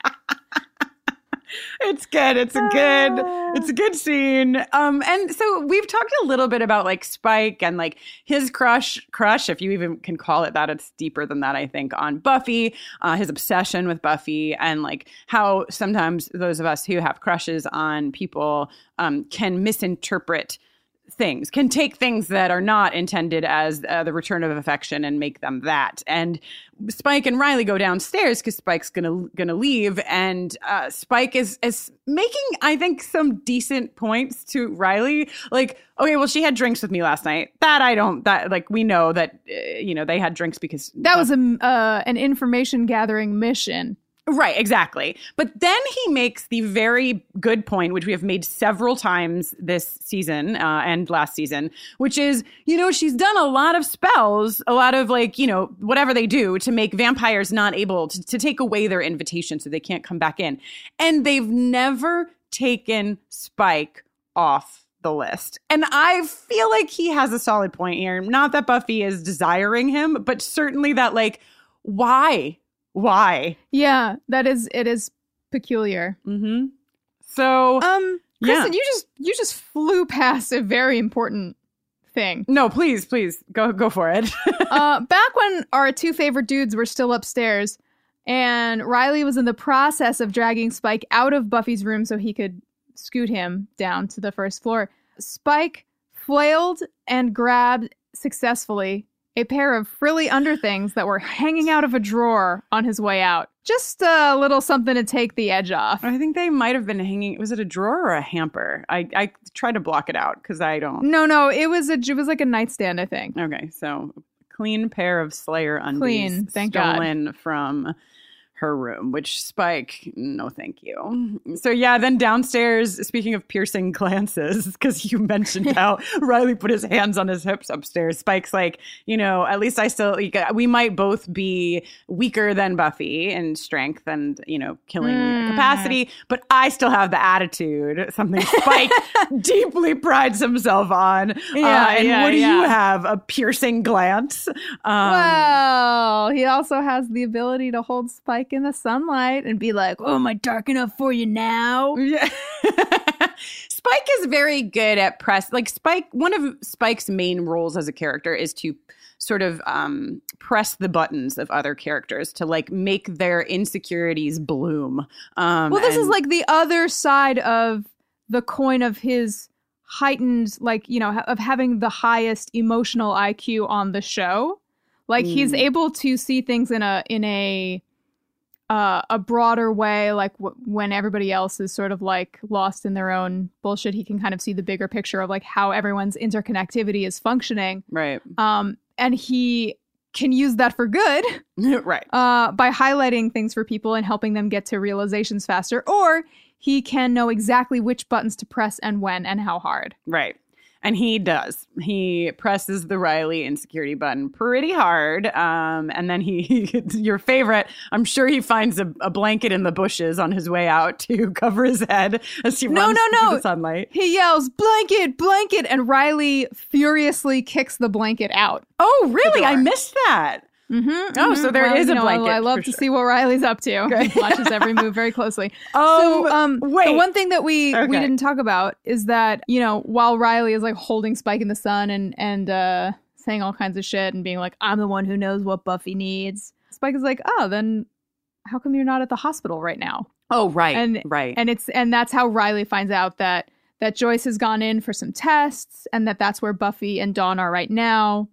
Speaker 2: it's good. It's a good. It's a good scene. Um, and so we've talked a little bit about like Spike and like his crush, crush, if you even can call it that. It's deeper than that, I think, on Buffy, uh, his obsession with Buffy, and like how sometimes those of us who have crushes on people um, can misinterpret things can take things that are not intended as uh, the return of affection and make them that. And spike and riley go downstairs because spike's gonna gonna leave. And uh, spike is is making i think some decent points to riley. Like okay well she had drinks with me last night. That i don't that like we know that uh, you know they had drinks because
Speaker 1: That was a, uh, an information gathering mission.
Speaker 2: Right, exactly. But then he makes the very good point, which we have made several times this season uh, and last season, which is, you know, she's done a lot of spells, a lot of like, you know, whatever they do to make vampires not able to, to take away their invitation so they can't come back in. And they've never taken Spike off the list. And I feel like he has a solid point here. Not that Buffy is desiring him, but certainly that, like, why? Why?
Speaker 1: Yeah, that is it is peculiar.
Speaker 2: Mm-hmm. So
Speaker 1: Um,
Speaker 2: Yeah.
Speaker 1: Kristin, you just you just flew past a very important thing.
Speaker 2: no, please, please go go for it.
Speaker 1: uh, back when our two favorite dudes were still upstairs, and Riley was in the process of dragging Spike out of Buffy's room so he could scoot him down to the first floor. Spike flailed and grabbed successfully a pair of frilly underthings that were hanging out of a drawer on his way out. Just a little something to take the edge off.
Speaker 2: I think they might have been hanging. Was it a drawer or a hamper? I I tried to block it out because I don't.
Speaker 1: No, no, it was a it was like a nightstand, I think.
Speaker 2: Okay, so clean pair of Slayer undies
Speaker 1: Clean, thank God.
Speaker 2: stolen from her room, which Spike, no, thank you. So yeah, then downstairs. Speaking of piercing glances, because you mentioned how Riley put his hands on his hips upstairs. Spike's like, you know, at least I still, we might both be weaker than Buffy in strength and you know killing
Speaker 1: Mm.
Speaker 2: capacity, but I still have the attitude. Something Spike deeply prides himself on.
Speaker 1: Yeah,
Speaker 2: Uh, and
Speaker 1: yeah,
Speaker 2: what do you have? A piercing glance. Um,
Speaker 1: well, he also has the ability to hold Spike in the sunlight and be like, "Oh, am I dark enough for you now?"
Speaker 2: Yeah. Spike is very good at press. Like Spike, one of Spike's main roles as a character is to sort of um, press the buttons of other characters to like make their insecurities bloom. Um,
Speaker 1: Well, this is like the other side of the coin of his heightened, like you know, ha- of having the highest emotional IQ on the show. Like he's
Speaker 2: Mm.
Speaker 1: able to see things in a in a uh, a broader way. Like w- when everybody else is sort of like lost in their own bullshit, he can kind of see the bigger picture of like how everyone's interconnectivity is functioning.
Speaker 2: right,
Speaker 1: Um, and he can use that for good
Speaker 2: right.
Speaker 1: uh, by highlighting things for people and helping them get to realizations faster, or he can know exactly which buttons to press and when and how hard.
Speaker 2: Right. And he does. He presses the Riley insecurity button pretty hard. Um, and then he, your favorite, I'm sure he finds a, a blanket in the bushes on his way out to cover his head as he
Speaker 1: No,
Speaker 2: runs
Speaker 1: no, no.
Speaker 2: the sunlight.
Speaker 1: He yells, blanket, blanket, and Riley furiously kicks the blanket out.
Speaker 2: Oh, really? I missed that.
Speaker 1: Mm-hmm,
Speaker 2: Oh, so there is a blanket,
Speaker 1: I love to
Speaker 2: sure.
Speaker 1: see what Riley's up to.
Speaker 2: Okay.
Speaker 1: He watches every move very closely.
Speaker 2: Oh,
Speaker 1: so, um,
Speaker 2: wait.
Speaker 1: the one thing that we we didn't talk about is that you know while Riley is like holding Spike in the sun and and uh, saying all kinds of shit and being like, "I'm the one who knows what Buffy needs," Spike is like, "Oh, then how come you're not at the hospital right now?"
Speaker 2: oh, right.
Speaker 1: and-
Speaker 2: right.
Speaker 1: And it's and that's how Riley finds out that that Joyce has gone in for some tests and that that's where Buffy and Dawn are right now.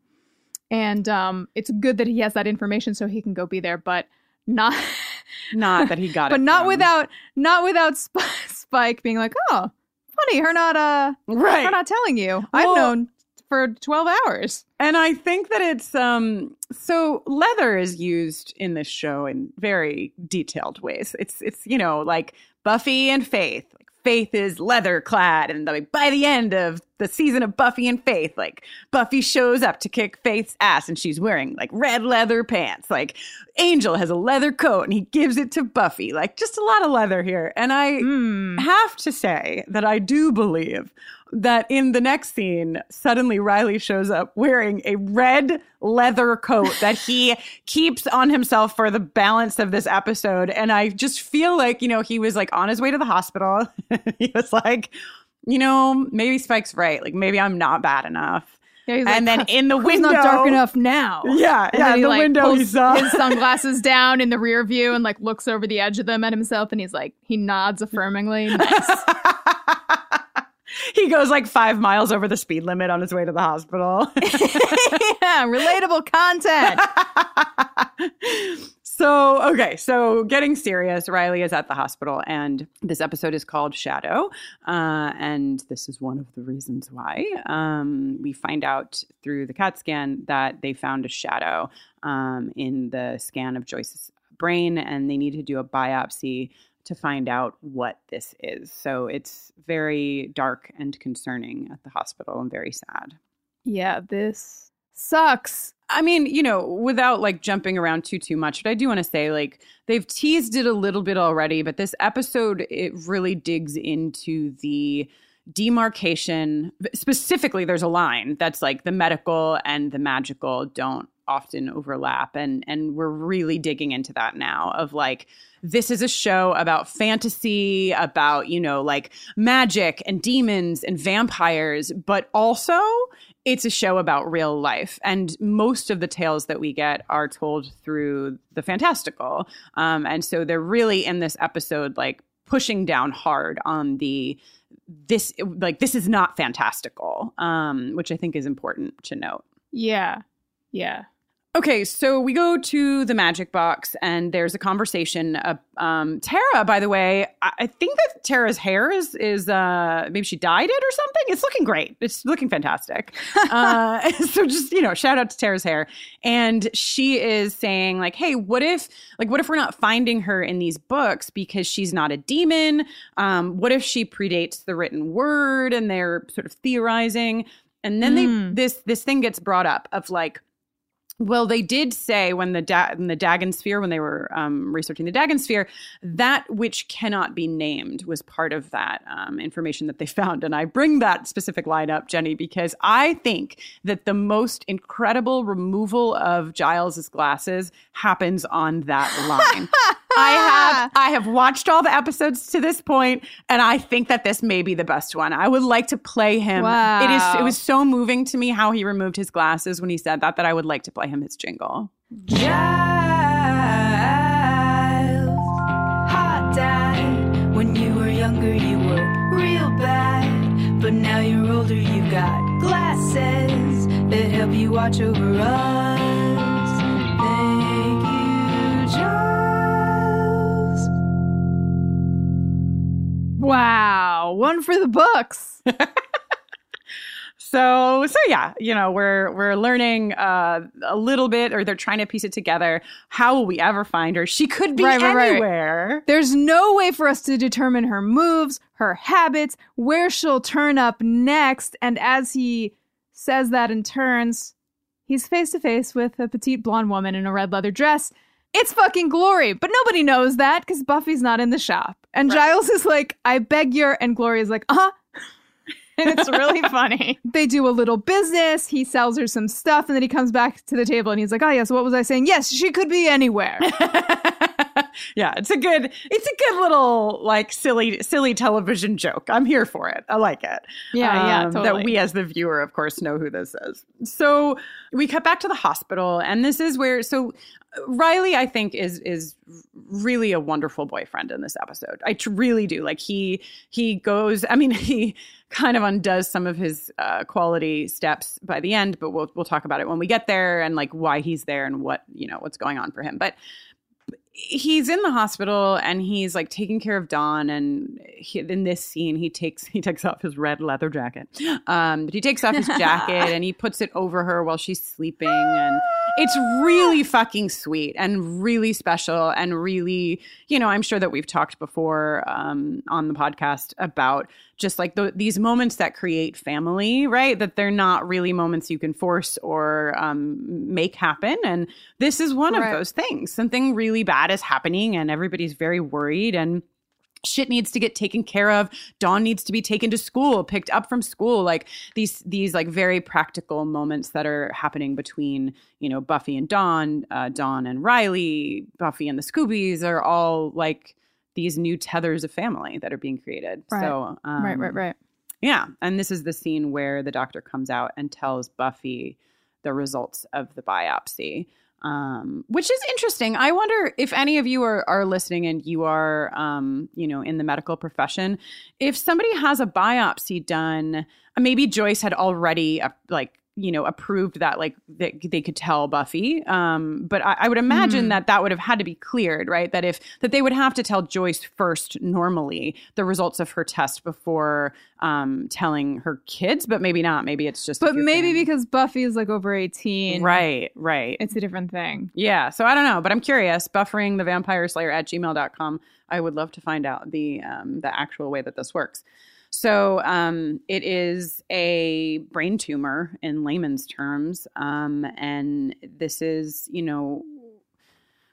Speaker 1: And um, it's good that he has that information so he can go be there, but not
Speaker 2: Not that he got it.
Speaker 1: but not
Speaker 2: from-
Speaker 1: without not without Sp- Spike being like, "Oh, funny, her not uh,
Speaker 2: right.
Speaker 1: her not telling you. I've known for twelve hours."
Speaker 2: And I think that it's um so leather is used in this show in very detailed ways. It's it's you know like Buffy and Faith. Faith is leather clad, and like by the end of the season of Buffy and Faith, like Buffy shows up to kick Faith's ass, and she's wearing like red leather pants. Like Angel has a leather coat, and he gives it to Buffy. Like just a lot of leather here, and I
Speaker 1: Hmm.
Speaker 2: have to say that I do believe that in the next scene, suddenly Riley shows up wearing a red leather coat that he keeps on himself for the balance of this episode. And I just feel like, you know, he was like on his way to the hospital. he was like, you know, maybe Spike's right. Like maybe I'm not bad enough.
Speaker 1: Yeah,
Speaker 2: And
Speaker 1: like,
Speaker 2: then in the window.
Speaker 1: "It's not dark enough now.
Speaker 2: Yeah,
Speaker 1: And
Speaker 2: yeah.
Speaker 1: then
Speaker 2: In
Speaker 1: he,
Speaker 2: the
Speaker 1: like,
Speaker 2: window, he
Speaker 1: pulls
Speaker 2: saw
Speaker 1: his sunglasses down in the rear view and like looks over the edge of them at himself, and he's like, he nods affirmingly. Nice.
Speaker 2: he goes like five miles over the speed limit on his way to the hospital.
Speaker 1: yeah, relatable content.
Speaker 2: so, okay, so getting serious, Riley is at the hospital, and this episode is called Shadow. Uh, and this is one of the reasons why. Um, we find out through the CAT scan that they found a shadow um, in the scan of Joyce's brain, and they need to do a biopsy to find out what this is. So, it's very dark and concerning at the hospital and very sad.
Speaker 1: Yeah, this sucks.
Speaker 2: I mean, you know, without like jumping around too too much, but I do want to say like they've teased it a little bit already, but this episode it really digs into the demarcation. Specifically, there's a line that's like the medical and the magical don't often overlap and and we're really digging into that now of like this is a show about fantasy about you know like magic and demons and vampires but also it's a show about real life. And most of the tales that we get are told through the fantastical. Um, and so they're really in this episode like pushing down hard on the this like this is not fantastical um, which i think is important to note.
Speaker 1: Yeah, yeah.
Speaker 2: Okay, so we go to the magic box, and there's a conversation. Uh, um, Tara, by the way, I, I think that Tara's hair is is uh, maybe she dyed it or something. It's looking great. It's looking fantastic. uh, so just you know, shout out to Tara's hair. And she is saying like, hey, what if like what if we're not finding her in these books because she's not a demon? Um, what if she predates the written word? And they're sort of theorizing. And then they
Speaker 1: Mm.
Speaker 2: this this thing gets brought up of like well, they did say when the da- in the Dagon sphere, when they were um, researching the Dagon sphere, that which cannot be named was part of that um, information that they found. And I bring that specific line up, Jenny, because I think that the most incredible removal of Giles's glasses happens on that line. I ah! have I have watched all the episodes to this point, and I think that this may be the best one. I would like to play him. It is it was so moving to me how he removed his glasses when he said that that I would like to play him his jingle.
Speaker 3: Giles, hot dad. When you were younger, you were real bad. But now you're older, You've got glasses that help you watch over us. Thank you, Giles.
Speaker 1: Wow, one for the books.
Speaker 2: So so yeah, you know, we're we're learning uh, a little bit or they're trying to piece it together. How will we ever find her? She could be
Speaker 1: Right, right, right.
Speaker 2: anywhere.
Speaker 1: There's no way for us to determine her moves, her habits, where she'll turn up next. And as he says that and turns, he's face to face with a petite blonde woman in a red leather dress. It's fucking Glory, but nobody knows that because Buffy's not in the shop. And Giles is like, I beg your, and Glory is like, uh huh. and it's really funny. They do a little business. He sells her some stuff, and then he comes back to the table and he's like, Oh, yes, what was I saying? Yes, she could be anywhere.
Speaker 2: yeah, it's a good it's a good little like silly silly television joke. I'm here for it. I like it.
Speaker 1: Yeah, yeah,
Speaker 2: Um,
Speaker 1: totally.
Speaker 2: That we as the viewer, of course, know who this is. So we cut back to the hospital, and this is where so Riley, I think, is is really a wonderful boyfriend in this episode. I really do. Like he he goes. I mean, he kind of undoes some of his uh, quality steps by the end, but we'll we'll talk about it when we get there and like why he's there and what you know what's going on for him. But he's in the hospital and he's like taking care of Dawn. And he, in this scene, he takes he takes off his red leather jacket. Um, but he takes off his jacket and he puts it over her while she's sleeping, and it's really fucking sweet and really special and really, you know, I'm sure that we've talked before um, on the podcast about just like the, these moments that create family, right? That they're not really moments you can force or um, make happen. And this is one
Speaker 1: Right.
Speaker 2: of those things. Something really bad is happening, and everybody's very worried and shit needs to get taken care of dawn needs to be taken to school picked up from school like these these like very practical moments that are happening between you know buffy and dawn uh, dawn and riley buffy and the scoobies are all like these new tethers of family that are being created
Speaker 1: Right.
Speaker 2: so um,
Speaker 1: right, right, right.
Speaker 2: yeah. And this is the scene where the doctor comes out and tells Buffy the results of the biopsy. Um, which is interesting. I wonder if any of you are, are listening and you are, um, you know, in the medical profession, if somebody has a biopsy done, uh, maybe Joyce had already uh, like, you know, approved that like that they could tell Buffy. Um, but I, I would imagine
Speaker 1: Mhm.
Speaker 2: that that would have had to be cleared, right? That if that they would have to tell Joyce first normally the results of her test before um, telling her kids, but maybe not. Maybe it's just
Speaker 1: But maybe because Buffy is like over 18.
Speaker 2: right, right.
Speaker 1: It's a different thing.
Speaker 2: Yeah, so I don't know, but I'm curious. Buffering the vampire slayer at gmail.com. I would love to find out the um, the actual way that this works. So um, it is a brain tumor in layman's terms, um, and this is you know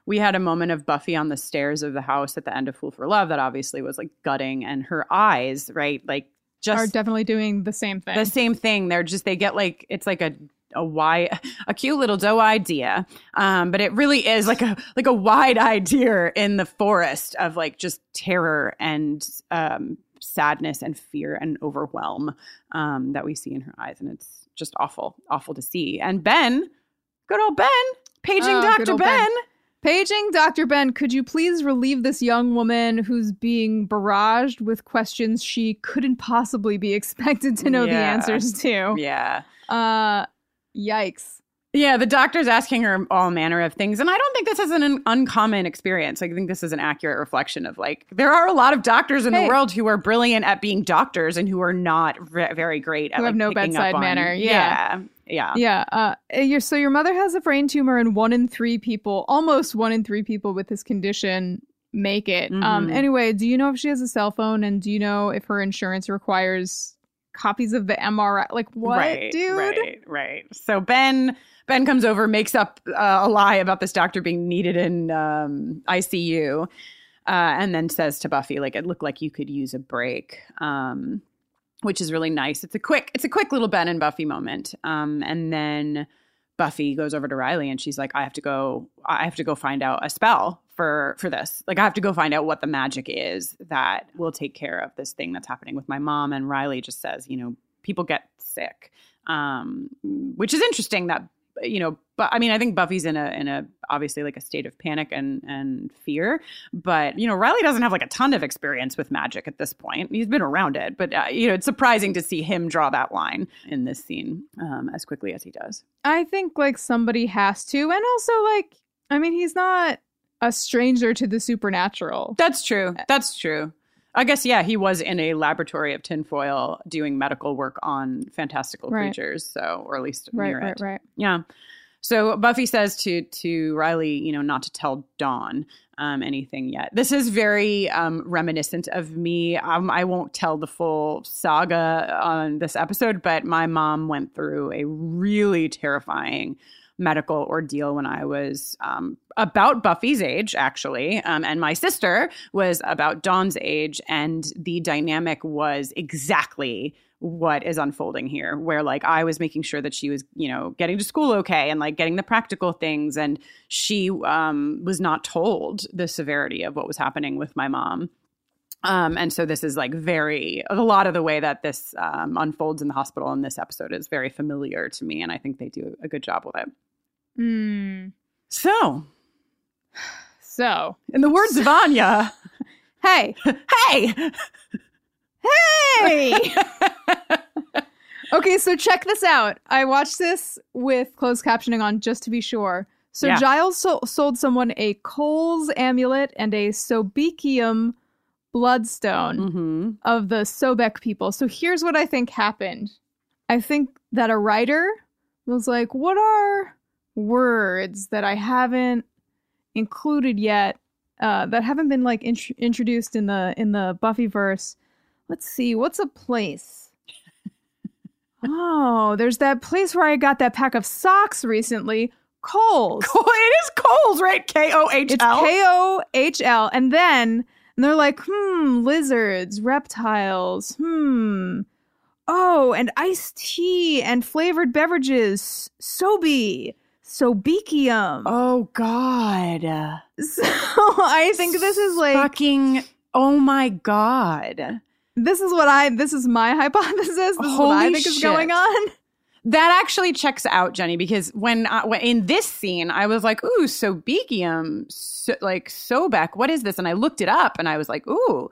Speaker 2: we had a moment of Buffy on the stairs of the house at the end of Fool for Love that obviously was like gutting, and her eyes right like just
Speaker 1: Are definitely doing the same thing.
Speaker 2: the same thing. They're just they get like it's like a a wide a cute little doe idea, um, but it really is like a like a wide idea in the forest of like just terror and um, sadness and fear and overwhelm um, that we see in her eyes, and it's just awful, awful to see. And Ben, good old Ben, paging
Speaker 1: Oh,
Speaker 2: Doctor Ben.
Speaker 1: Ben. Paging Dr. Ben, could you please relieve this young woman who's being barraged with questions she couldn't possibly be expected to know the answers to?
Speaker 2: Yeah.
Speaker 1: Uh, yikes.
Speaker 2: Yeah, the doctor's asking her all manner of things. And I don't think this is an un- uncommon experience. I think this is an accurate reflection of like, there are a lot of doctors in
Speaker 1: Hey.
Speaker 2: the world who are brilliant at being doctors and who are not ve- very great at
Speaker 1: Who have
Speaker 2: like,
Speaker 1: no bedside
Speaker 2: on-
Speaker 1: manner. Yeah.
Speaker 2: Yeah. Yeah.
Speaker 1: Yeah. Uh, your so your mother has a brain tumor, and one in three people, almost one in three people with this condition, make it. Um.
Speaker 2: Mhm.
Speaker 1: Anyway, do you know if she has a cell phone, and do you know if her insurance requires copies of the MRI? Like what,
Speaker 2: right,
Speaker 1: dude?
Speaker 2: Right, right. So Ben Ben comes over, makes up uh, a lie about this doctor being needed in um, ICU, uh, and then says to Buffy, like, "It looked like you could use a break." Um, which is really nice. It's a quick, it's a quick little Ben and Buffy moment. Um, and then Buffy goes over to Riley and she's like, I have to go, I have to go find out a spell for for this. Like I have to go find out what the magic is that will take care of this thing that's happening with my mom. And Riley just says, you know, people get sick. Um, which is interesting that you know, but I mean, I think Buffy's in a in a obviously like a state of panic and and fear. But you know, Riley doesn't have like a ton of experience with magic at this point. He's been around it, but uh, you know, it's surprising to see him draw that line in this scene um, as quickly as he does.
Speaker 1: I think like somebody has to, and also like, I mean, he's not a stranger to the supernatural.
Speaker 2: That's true. That's true. I guess yeah, he was in a laboratory of tinfoil doing medical work on fantastical
Speaker 1: Right.
Speaker 2: creatures. So, or at least
Speaker 1: Right,
Speaker 2: near
Speaker 1: right,
Speaker 2: it.
Speaker 1: right.
Speaker 2: Yeah. So Buffy says to to Riley, you know, not to tell Dawn um, anything yet. This is very um, reminiscent of me. Um, I won't tell the full saga on this episode, but my mom went through a really terrifying medical ordeal when I was um, about Buffy's age, actually, um, and my sister was about Dawn's age, and the dynamic was exactly what is unfolding here where like i was making sure that she was you know getting to school okay and like getting the practical things and she um was not told the severity of what was happening with my mom. Um and so this is like very a lot of the way that this um, unfolds in the hospital in this episode is very familiar to me and i think they do a good job with it
Speaker 1: Hmm.
Speaker 2: so
Speaker 1: So,
Speaker 2: In the words of Anya,
Speaker 1: hey,
Speaker 2: hey,
Speaker 1: hey. okay, so check this out. I watched this with closed captioning on just to be sure. So
Speaker 2: Yeah.
Speaker 1: Giles so- sold someone a Coles amulet and a Sobecium bloodstone
Speaker 2: mm-hmm.
Speaker 1: of the Sobek people. So here's what I think happened. I think that a writer was like, "What are words that I haven't included yet uh, that haven't been like int- introduced in the in the Buffy verse? Let's see, what's a place? oh, there's that place where I got that pack of socks recently. Kohl's.
Speaker 2: it is Kohl's, right? K O H
Speaker 1: It's
Speaker 2: L.
Speaker 1: K O H L. And then and they're like, hmm, lizards, reptiles, hmm. Oh, and iced tea and flavored beverages. Sobe. Sobecium.
Speaker 2: Oh God.
Speaker 1: So I think this is like
Speaker 2: fucking. Oh my God.
Speaker 1: this is what I this is my hypothesis. This is what I
Speaker 2: Holy
Speaker 1: think is
Speaker 2: shit.
Speaker 1: going on.
Speaker 2: That actually checks out, Jenny, because when, I, when in this scene, I was like, "Ooh, Sobecium, so, like Sobek, what is this?" And I looked it up, and I was like, "Ooh,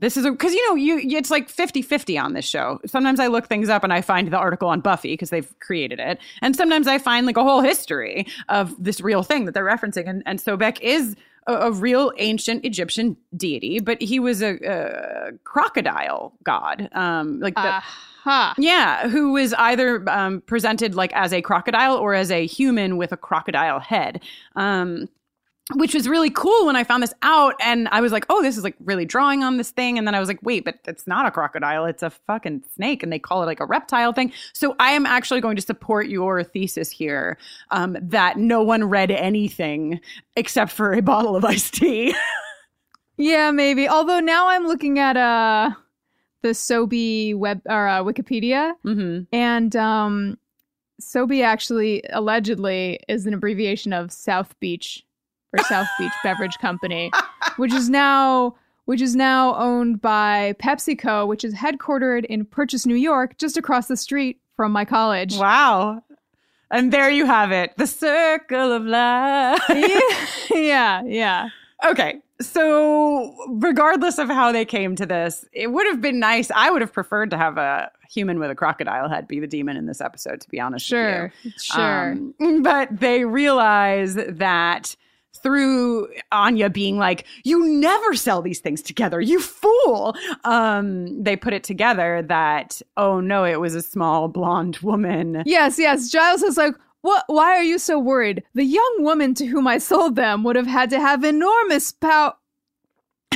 Speaker 2: this is because you know you it's like 50-50 on this show. Sometimes I look things up and I find the article on Buffy because they've created it, and sometimes I find like a whole history of this real thing that they're referencing. And, and Sobek is a, a real ancient Egyptian deity, but he was a, a crocodile god, um, like the,
Speaker 1: Aha.
Speaker 2: yeah, who was either um, presented like as a crocodile or as a human with a crocodile head. Um, which was really cool when I found this out. And I was like, oh, this is like really drawing on this thing. And then I was like, wait, but it's not a crocodile. It's a fucking snake. And they call it like a reptile thing. So I am actually going to support your thesis here um, that no one read anything except for a bottle of iced tea.
Speaker 1: Yeah, maybe. Although now I'm looking at uh the Sobe web or uh, Wikipedia,
Speaker 2: hmm
Speaker 1: and um, Sobe actually allegedly is an abbreviation of South Beach or South Beach Beverage Company, which is now which is now owned by PepsiCo, which is headquartered in Purchase, New York, just across the street from my college.
Speaker 2: Wow. And there you have it the circle of life.
Speaker 1: yeah, yeah.
Speaker 2: Okay. So, regardless of how they came to this, it would have been nice. I would have preferred to have a human with a crocodile head be the demon in this episode, to be honest
Speaker 1: Sure,
Speaker 2: with you.
Speaker 1: sure.
Speaker 2: Um, but they realize that through Anya being like, You never sell these things together, you fool. Um, they put it together that, oh no, it was a small blonde woman.
Speaker 1: Yes, yes. Giles is like, what? Why are you so worried? The young woman to whom I sold them would have had to have enormous pow.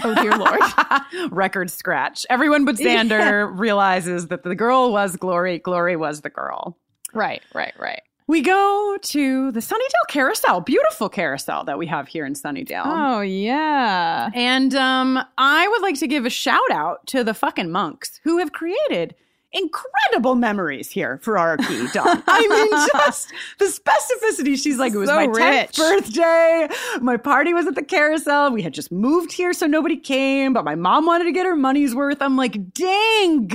Speaker 1: Oh dear lord!
Speaker 2: Record scratch. Everyone but Xander realizes that the girl was Glory. Glory was the girl.
Speaker 1: right, right, right.
Speaker 2: We go to the Sunnydale carousel, beautiful carousel that we have here in Sunnydale.
Speaker 1: Oh yeah.
Speaker 2: And um, I would like to give a shout out to the fucking monks who have created incredible memories here for our key Dawn. I mean, just the specificity. She's like, it was
Speaker 1: So
Speaker 2: my 10th birthday. My party was at the carousel. We had just moved here, so nobody came, but my mom wanted to get her money's worth. I'm like, dang,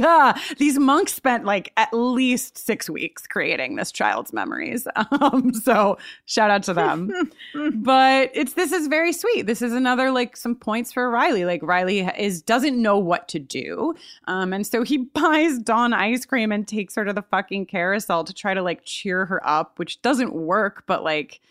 Speaker 2: these monks spent like at least six weeks creating this child's memories. Um, so shout out to them but it's this is very sweet. This is another like some points for Riley. Like Riley is doesn't know what to do, um, and so he buys Dawn ice cream and takes her to the fucking carousel to try to like cheer her up, which doesn't work, but like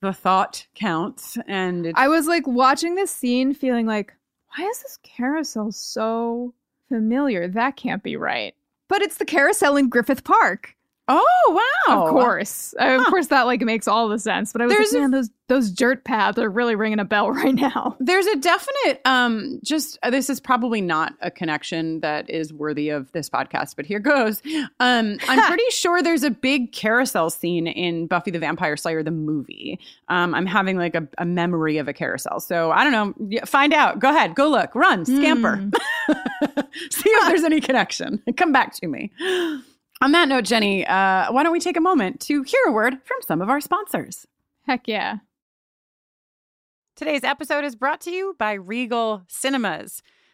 Speaker 2: the thought counts. And it's,
Speaker 1: I was like watching this scene, feeling like, why is this carousel so familiar? That can't be right. But it's the carousel in Griffith Park.
Speaker 2: Oh wow,
Speaker 1: Of course, Uh, of course, that like makes all the sense. But I was
Speaker 2: There's
Speaker 1: like,
Speaker 2: a-
Speaker 1: man, those those dirt paths are really ringing a bell right now.
Speaker 2: There's a definite um just uh, this is probably not a connection that is worthy of this podcast, but here goes. Um I'm pretty sure there's a big carousel scene in Buffy the Vampire Slayer the movie. Um I'm having like a, a memory of a carousel. So I don't know, find out. Go ahead, go look, run, scamper.
Speaker 1: Hmm.
Speaker 2: See if there's any connection. Come back to me. On that note, Jenny, uh, why don't we take a moment to hear a word from some of our sponsors?
Speaker 1: Heck yeah.
Speaker 2: Today's episode is brought to you by Regal Cinemas.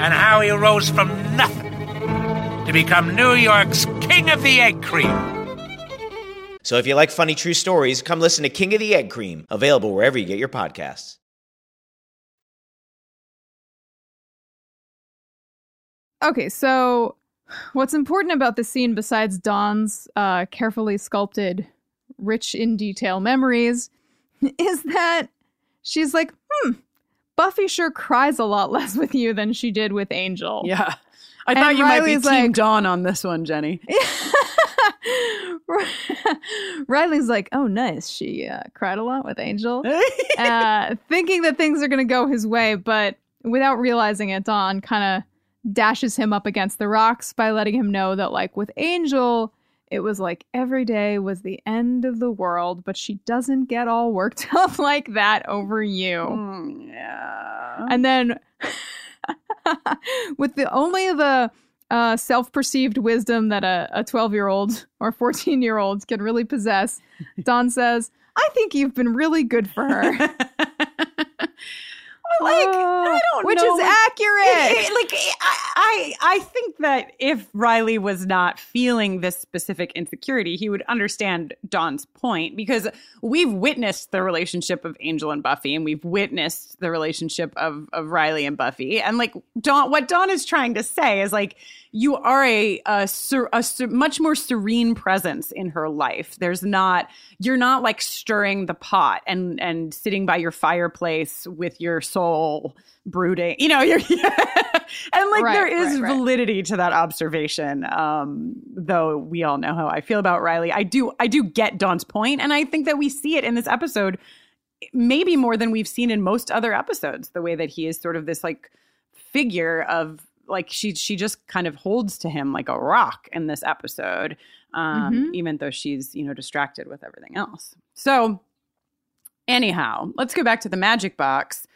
Speaker 4: and how he rose from nothing to become New York's King of the Egg Cream.
Speaker 5: So if you like funny true stories, come listen to King of the Egg Cream, available wherever you get your podcasts.
Speaker 1: Okay, so what's important about this scene, besides Dawn's uh, carefully sculpted, rich in detail memories, is that she's like, hmm, Buffy sure cries a lot less with you than she did with Angel.
Speaker 2: Yeah. I
Speaker 1: And
Speaker 2: thought you might be Team
Speaker 1: like-
Speaker 2: Dawn on this one, Jenny.
Speaker 1: Riley's like, oh, nice. She uh, cried a lot with Angel, uh, thinking that things are going to go his way, but without realizing it, Dawn kind of dashes him up against the rocks by letting him know that, like, with Angel, it was like every day was the end of the world, but she doesn't get all worked up like that over you.
Speaker 2: Mm, yeah.
Speaker 1: And then with the only the uh, self-perceived wisdom that a 12-year-old or 14-year-old can really possess, Dawn says, "I think you've been really good for her."
Speaker 2: Like I uh, don't
Speaker 1: which
Speaker 2: know.
Speaker 1: is accurate.
Speaker 2: It- it- like I, I, I think that if Riley was not feeling this specific insecurity, he would understand Dawn's point because we've witnessed the relationship of Angel and Buffy, and we've witnessed the relationship of of Riley and Buffy, and like Dawn, what Dawn is trying to say is like you are a a, ser, a ser, much more serene presence in her life. There's not you're not like stirring the pot and and sitting by your fireplace with your soul brooding. You know, you're and like
Speaker 1: Right,
Speaker 2: there is
Speaker 1: right, right.
Speaker 2: validity to that observation. Um, though we all know how I feel about Riley. I do I do get Dawn's point, and I think that we see it in this episode maybe more than we've seen in most other episodes. The way that he is sort of this like figure of like she she just kind of holds to him like a rock in this episode um
Speaker 1: Mhm.
Speaker 2: even though she's you know distracted with everything else. So anyhow let's go back to the magic box.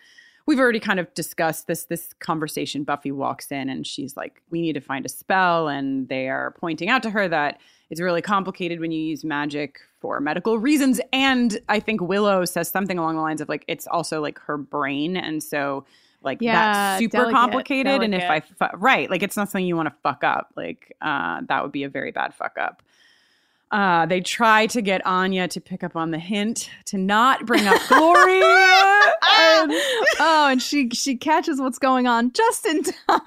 Speaker 2: We've already kind of discussed this this conversation. Buffy walks in and she's like we need to find a spell and they are pointing out to her that it's really complicated when you use magic for medical reasons. And i think willow says something along the lines of like it's also like her brain. And so like
Speaker 1: Yeah,
Speaker 2: that's super
Speaker 1: delicate,
Speaker 2: complicated. And if I fu- right, like it's not something you want to fuck up. Like uh, that would be a very bad fuck up. Uh, they try to get Anya to pick up on the hint to not bring up Glory. and
Speaker 1: oh, and she she catches what's going on just in time.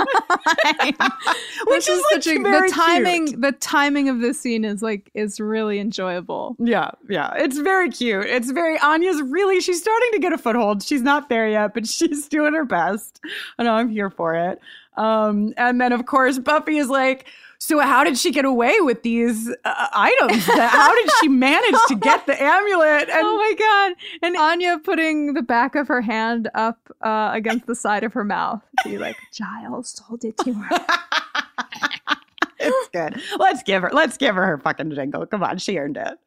Speaker 2: Which is, like,
Speaker 1: such a,
Speaker 2: very
Speaker 1: the timing.
Speaker 2: cute.
Speaker 1: The timing of this scene is like is really enjoyable.
Speaker 2: Yeah, yeah. It's very cute. It's very Anya's really she's starting to get a foothold. She's not there yet, but she's doing her best. I know I'm here for it. Um and then of course Buffy is like so how did she get away with these uh, items? how did she manage to get the amulet? And
Speaker 1: oh my god! And Anya putting the back of her hand up uh, against the side of her mouth. Be like, Giles told it to her.
Speaker 2: it's good. Let's give her let's give her her fucking jingle. Come on, she earned it.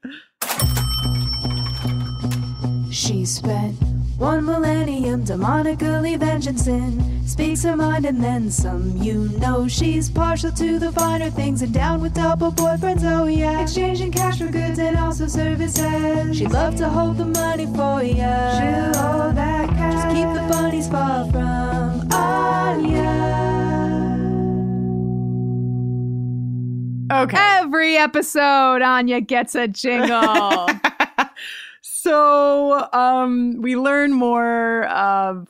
Speaker 3: She spent one millennium demonically vengeancing. Speaks her mind and then some. You know she's partial to the finer things and down with double boyfriends. Oh yeah, exchanging cash for goods and also services. She'd love to hold the money for ya. She'll hold that cash. Just keep the bunnies far from Anya.
Speaker 2: Okay.
Speaker 1: Every episode, Anya gets a jingle.
Speaker 2: So um, we learn more uh,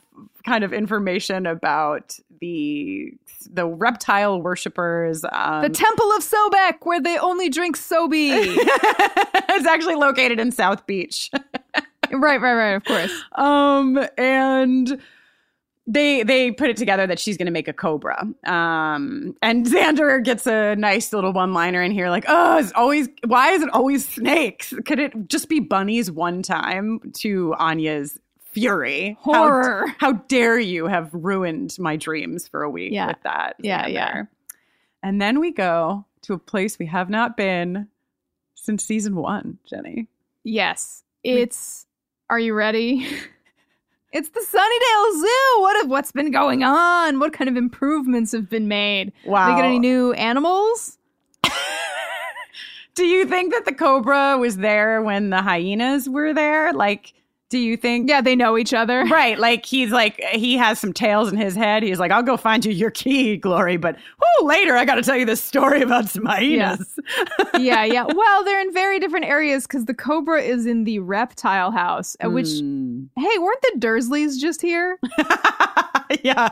Speaker 2: kind of information about the the reptile worshippers. Um,
Speaker 1: the Temple of Sobek, where they only drink Sobe.
Speaker 2: it's actually located in South Beach.
Speaker 1: right, right, right. Of course.
Speaker 2: Um, and they they put it together that she's going to make a cobra. Um, and Xander gets a nice little one liner in here, like, "Oh, it's always why is it always snakes? Could it just be bunnies one time?" To Anya's fury,
Speaker 1: Horror.
Speaker 2: How, dare you have ruined my dreams for a week
Speaker 1: Yeah.
Speaker 2: with that?
Speaker 1: Yeah, yeah.
Speaker 2: And then we go to a place we have not been since season one, Jenny.
Speaker 1: Yes, it's. Are you ready? It's the Sunnydale Zoo. What have what's been going on? What kind of improvements have been made?
Speaker 2: Wow.
Speaker 1: They get any new animals?
Speaker 2: Do you think that the cobra was there when the hyenas were there? Like, do you think?
Speaker 1: Yeah, they know each other.
Speaker 2: Right. Like, he's like, he has some tails in his head. He's like, I'll go find you your key, Glory. But whoo, later I got to tell you this story about some hyenas.
Speaker 1: yeah, yeah. Well, they're in very different areas because the Cobra is in the reptile house, uh, which,
Speaker 2: Hmm.
Speaker 1: hey, weren't the Dursleys just here?
Speaker 2: yeah.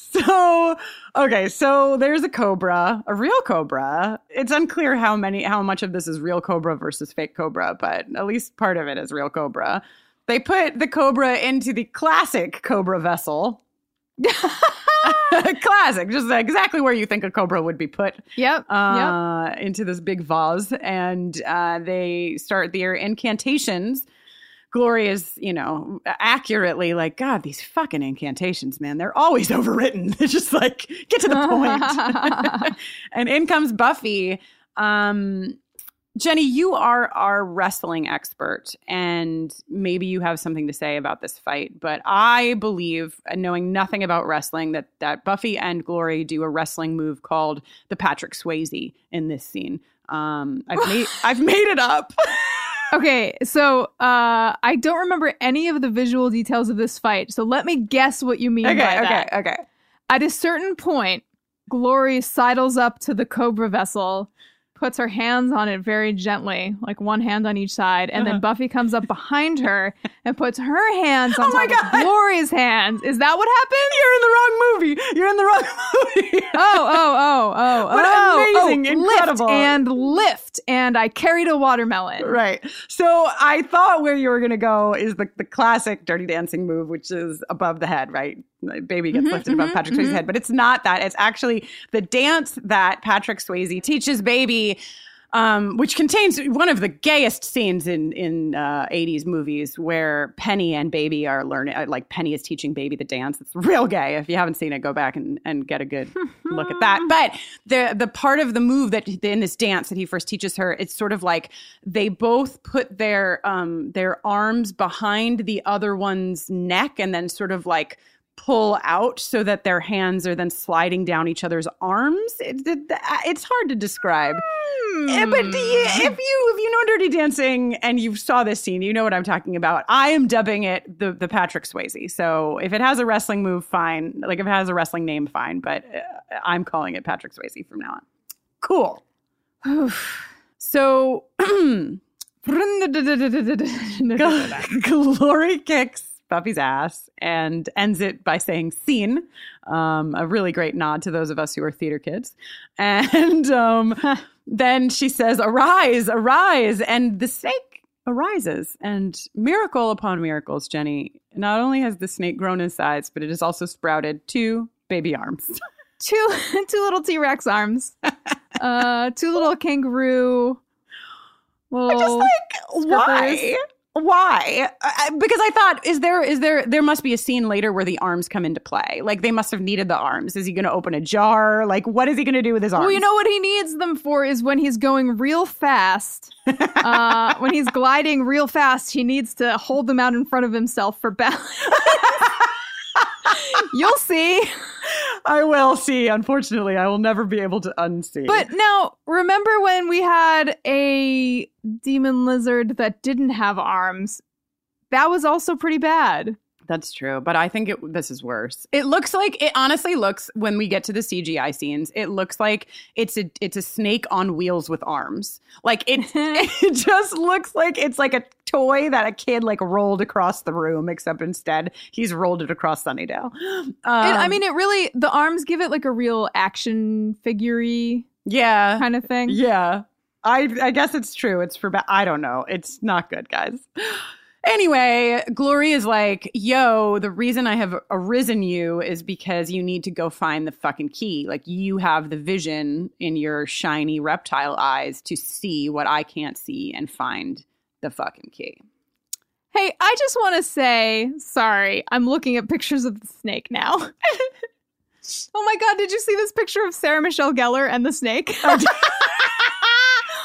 Speaker 2: so okay so there's a cobra a real cobra it's unclear how many how much of this is real cobra versus fake cobra but at least part of it is real cobra they put the cobra into the classic cobra vessel classic just exactly where you think a cobra would be put
Speaker 1: Yep. yep.
Speaker 2: uh, into this big vase, and uh, they start their incantations. Glory is, you know, accurately like, God, these fucking incantations, man, they're always overwritten. They're just like, get to the point. and in comes Buffy. Um, Jenny, you are our wrestling expert, and maybe you have something to say about this fight. But I believe, uh, knowing nothing about wrestling, that that Buffy and Glory do a wrestling move called the Patrick Swayze in this scene. Um, I've made I've made it up.
Speaker 1: Okay, so uh, I don't remember any of the visual details of this fight. So let me guess what you mean
Speaker 2: okay,
Speaker 1: by
Speaker 2: okay,
Speaker 1: that.
Speaker 2: okay.
Speaker 1: At a certain point, Glory sidles up to the Cobra vessel, puts her hands on it very gently, like one hand on each side, and
Speaker 2: Uh-huh.
Speaker 1: then Buffy comes up behind her and puts her hands on
Speaker 2: Oh
Speaker 1: top of Glory's hands. Is that what happened?
Speaker 2: You're in the wrong movie. You're in the wrong movie.
Speaker 1: Oh, oh, oh, oh, oh,
Speaker 2: amazing,
Speaker 1: oh,
Speaker 2: incredible.
Speaker 1: Lift and lift, and I carried a watermelon.
Speaker 2: Right. So I thought where you were going to go is the, the classic dirty dancing move, which is above the head, right? Baby gets
Speaker 1: Mhm,
Speaker 2: lifted above
Speaker 1: mhm,
Speaker 2: Patrick Swayze's
Speaker 1: mhm.
Speaker 2: head, but it's not that. It's actually the dance that Patrick Swayze teaches Baby. Um, which contains one of the gayest scenes in in uh, 80s movies where Penny and Baby are learning. uh, Like Penny is teaching Baby the dance. It's real gay. If you haven't seen it, go back and, and get a good look at that. But the the part of the move that in this dance that he first teaches her, it's sort of like they both put their um their arms behind the other one's neck and then sort of like pull out so that their hands are then sliding down each other's arms. It, it- it's hard to describe. Eh, but
Speaker 1: Hmm.
Speaker 2: if you if you know Dirty Dancing and you saw this scene, you know what I'm talking about. I am dubbing it the the Patrick Swayze. So if it has a wrestling move, fine. Like if it has a wrestling name, fine. But uh, I'm calling it Patrick Swayze from now on. Cool. so Glory kicks Buffy's ass and ends it by saying scene. Um, a really great nod to those of us who are theater kids. And um, then she says, Arise, arise. And the snake arises. And miracle upon miracles, Jenny. Not only has the snake grown in size, but it has also sprouted two baby arms.
Speaker 1: two two little T Rex arms, uh, two little kangaroo. Little
Speaker 2: just like why why I, because i thought is there is there there must be a scene later where the arms come into play like they must have needed the arms is he going to open a jar like what is he going to do with his arms
Speaker 1: Well, you know what he needs them for is when he's going real fast. uh, when he's gliding real fast, he needs to hold them out in front of himself for balance. You'll see.
Speaker 2: i will see unfortunately i will never be able to unsee
Speaker 1: But now, remember when we had a demon lizard that didn't have arms? That was also pretty bad.
Speaker 2: That's true, but I think it, this is worse. It looks like it honestly looks when we get to the CGI scenes, it looks like it's a it's a snake on wheels with arms. Like it it just looks like it's like a toy that a kid like rolled across the room, except instead he's rolled it across Sunnydale. Um,
Speaker 1: And, I mean, it really the arms give it like a real action figure
Speaker 2: yeah,
Speaker 1: kind of thing.
Speaker 2: Yeah. I I guess it's true. It's for ba- I don't know. It's not good, guys. Anyway, Glory is like, "Yo, the reason I have arisen you is because you need to go find the fucking key. Like you have the vision in your shiny reptile eyes to see what I can't see and find the fucking key."
Speaker 1: Hey, I just want to say, sorry, I'm looking at pictures of the snake now. oh my god, did you see this picture of Sarah Michelle Gellar and the snake?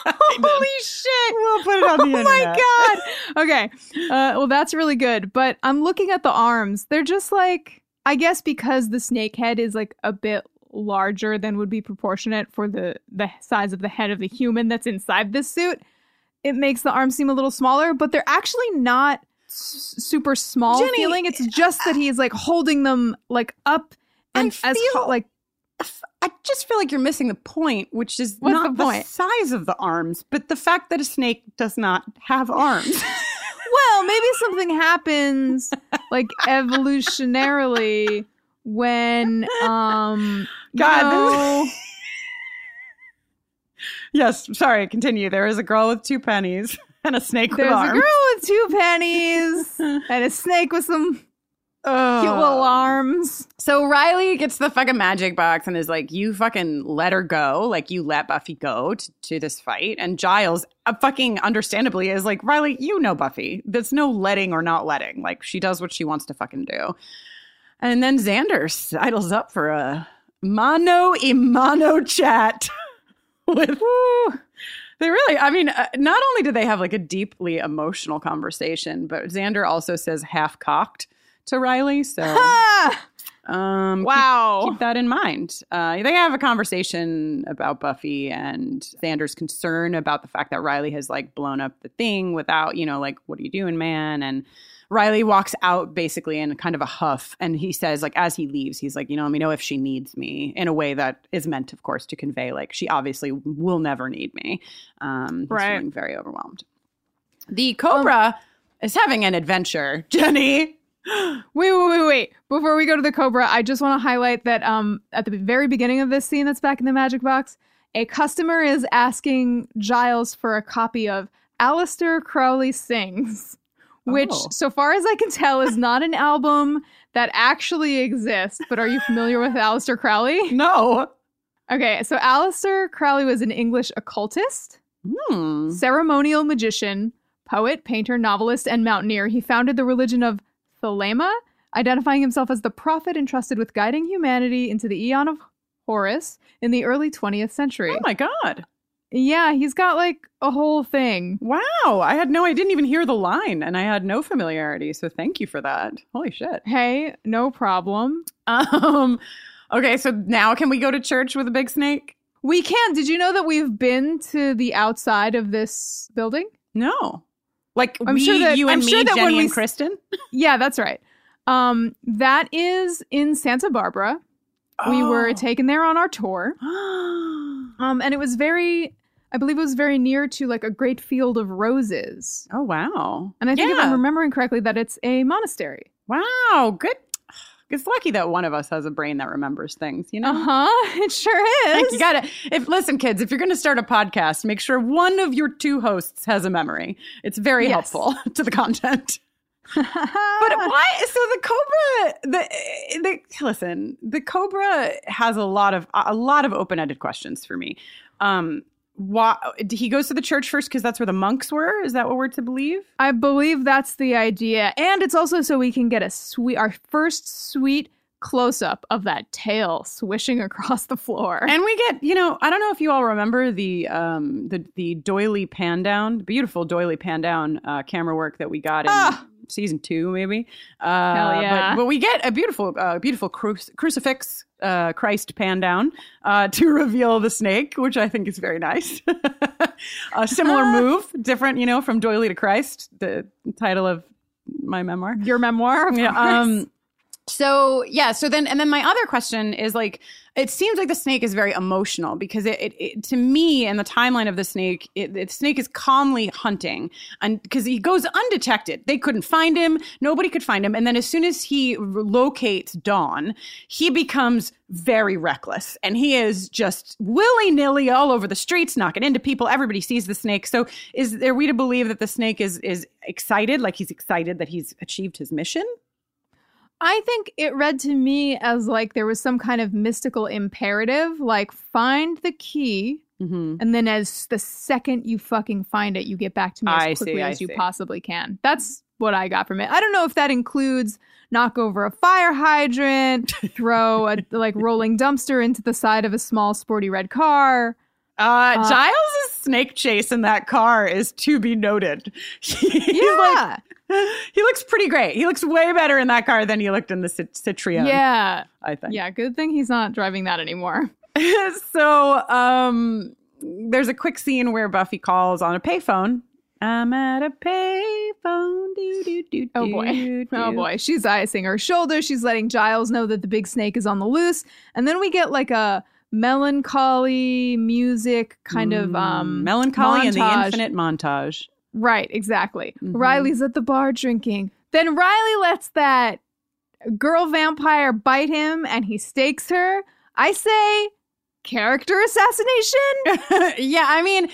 Speaker 1: Holy shit!
Speaker 2: We'll put it on the
Speaker 1: oh
Speaker 2: internet.
Speaker 1: my god. Okay. Uh, well, that's really good. But I'm looking at the arms. They're just like, I guess because the snake head is like a bit larger than would be proportionate for the the size of the head of the human that's inside this suit. It makes the arms seem a little smaller, but they're actually not s- super small
Speaker 2: Jenny,
Speaker 1: feeling. It's just that he's like holding them like up and
Speaker 2: I
Speaker 1: as
Speaker 2: feel-
Speaker 1: like
Speaker 2: I just feel like you're missing the point, which is
Speaker 1: What's
Speaker 2: not
Speaker 1: the point?
Speaker 2: size of the arms, but the fact that a snake does not have arms.
Speaker 1: Well, maybe something happens like evolutionarily when um you
Speaker 2: God,
Speaker 1: know-
Speaker 2: this- yes, sorry, continue. There is a girl with two pennies and a snake with
Speaker 1: there's a girl with two pennies and a snake with some
Speaker 2: Oh.
Speaker 1: cute little arms.
Speaker 2: So Riley gets the fucking magic box and is like, "You fucking let her go, like you let Buffy go to, to this fight." And Giles, uh, fucking understandably, is like, "Riley, you know Buffy. There's no letting or not letting. Like she does what she wants to fucking do." And then Xander sidles up for a mano a mano chat with. They really, I mean, uh, not only do they have like a deeply emotional conversation, but Xander also says half cocked to Riley. So um, keep-
Speaker 1: Wow.
Speaker 2: keep, that in mind. Uh, they have a conversation about Buffy and Xander's concern about the fact that Riley has like blown up the thing without, you know, like, what are you doing, man? And Riley walks out basically in kind of a huff. And he says, like, as he leaves, he's like, you know, let me know if she needs me in a way that is meant, of course, to convey, like, she obviously will never need me. Um, he's
Speaker 1: Right.
Speaker 2: feeling very overwhelmed. The Cobra is having an adventure, Jenny.
Speaker 1: Wait, wait, wait, wait. Before we go to the Cobra, I just want to highlight that um at the very beginning of this scene that's back in the magic box, a customer is asking Giles for a copy of Aleister Crowley Sings, which,
Speaker 2: Oh.
Speaker 1: so far as I can tell, is not an album that actually exists. But are you familiar with Aleister Crowley?
Speaker 2: No.
Speaker 1: Okay, so Aleister Crowley was an English occultist,
Speaker 2: Hmm.
Speaker 1: ceremonial magician, poet, painter, novelist, and mountaineer. He founded the religion of Thelema, identifying himself as the prophet entrusted with guiding humanity into the Aeon of Horus in the early 20th century.
Speaker 2: Oh my God.
Speaker 1: Yeah, he's got like a whole thing.
Speaker 2: Wow, I had no, I didn't even hear the line, and I had no familiarity. So thank you for that. Holy shit.
Speaker 1: Hey, no problem.
Speaker 2: Um, okay, so now can we go to church with a big snake?
Speaker 1: We can. Did you know that we've been to the outside of this building?
Speaker 2: No. Like
Speaker 1: I'm
Speaker 2: we,
Speaker 1: sure that
Speaker 2: you and
Speaker 1: I'm
Speaker 2: me,
Speaker 1: sure that
Speaker 2: Jenny
Speaker 1: when we
Speaker 2: and Kristin.
Speaker 1: Yeah, that's right. Um, that is in Santa Barbara. We were
Speaker 2: Oh.
Speaker 1: taken there on our tour. Um, and it was very, I believe it was very near to like a great field of roses.
Speaker 2: Oh wow!
Speaker 1: And I think if
Speaker 2: Yeah.
Speaker 1: I'm remembering correctly, that it's a monastery.
Speaker 2: Wow, good. It's lucky that one of us has a brain that remembers things. You know.
Speaker 1: Uh huh. It sure is.
Speaker 2: Like you gotta if listen kids if you're gonna start a podcast make sure one of your two hosts has a memory it's very
Speaker 1: Yes.
Speaker 2: helpful to the content but why so the cobra the the listen the cobra has a lot of a lot of open-ended questions for me um why he goes to the church first because that's where the monks were is that what we're to believe
Speaker 1: I believe that's the idea, and it's also so we can get a sweet, our first sweet close up of that tail swishing across the floor.
Speaker 2: And we get, you know, I don't know if you all remember the um the the doily pan down, beautiful doily pan down uh, camera work that we got in
Speaker 1: Ah.
Speaker 2: Season two, maybe. Uh,
Speaker 1: Hell yeah.
Speaker 2: But, but we get a beautiful, uh, beautiful cru- crucifix, uh, Christ pan down uh, to reveal the snake, which I think is very nice. a similar move, different, you know, from doily to Christ, the title of my memoir.
Speaker 1: Your memoir,
Speaker 2: Yeah. Um, so yeah. So then, and then my other question is like, it seems like the snake is very emotional because it, it, it to me and the timeline of the snake, it, the snake is calmly hunting, and because he goes undetected, they couldn't find him, nobody could find him, and then as soon as he locates Dawn, he becomes very reckless, and he is just willy nilly all over the streets, knocking into people. Everybody sees the snake. So is are we to believe that the snake is is excited, like he's excited that he's achieved his mission?
Speaker 1: I think it read to me as like there was some kind of mystical imperative, like find the key,
Speaker 2: Mm-hmm.
Speaker 1: and then as the second you fucking find it, you get back to me as
Speaker 2: I
Speaker 1: quickly
Speaker 2: see, I
Speaker 1: as you
Speaker 2: see.
Speaker 1: possibly can. That's what I got from it. I don't know if that includes knock over a fire hydrant, throw a like rolling dumpster into the side of a small sporty red car.
Speaker 2: Uh,
Speaker 1: Uh,
Speaker 2: Giles' snake chase in that car is to be noted. He's
Speaker 1: Yeah.
Speaker 2: like, he looks pretty great. He looks way better in that car than he looked in the Cit- Citroen.
Speaker 1: Yeah.
Speaker 2: I think.
Speaker 1: Yeah, good thing he's not driving that anymore.
Speaker 2: so, um, there's a quick scene where Buffy calls on a payphone. I'm at a payphone. Do, do, do,
Speaker 1: Oh boy.
Speaker 2: do,
Speaker 1: Oh boy. She's icing her shoulder. She's letting Giles know that the big snake is on the loose. And then we get like a melancholy music kind of um
Speaker 2: Mm, melancholy and the infinite montage.
Speaker 1: Right, exactly.
Speaker 2: Mhm.
Speaker 1: Riley's at the bar drinking. Then Riley lets that girl vampire bite him and he stakes her. I say character assassination.
Speaker 2: yeah, I mean,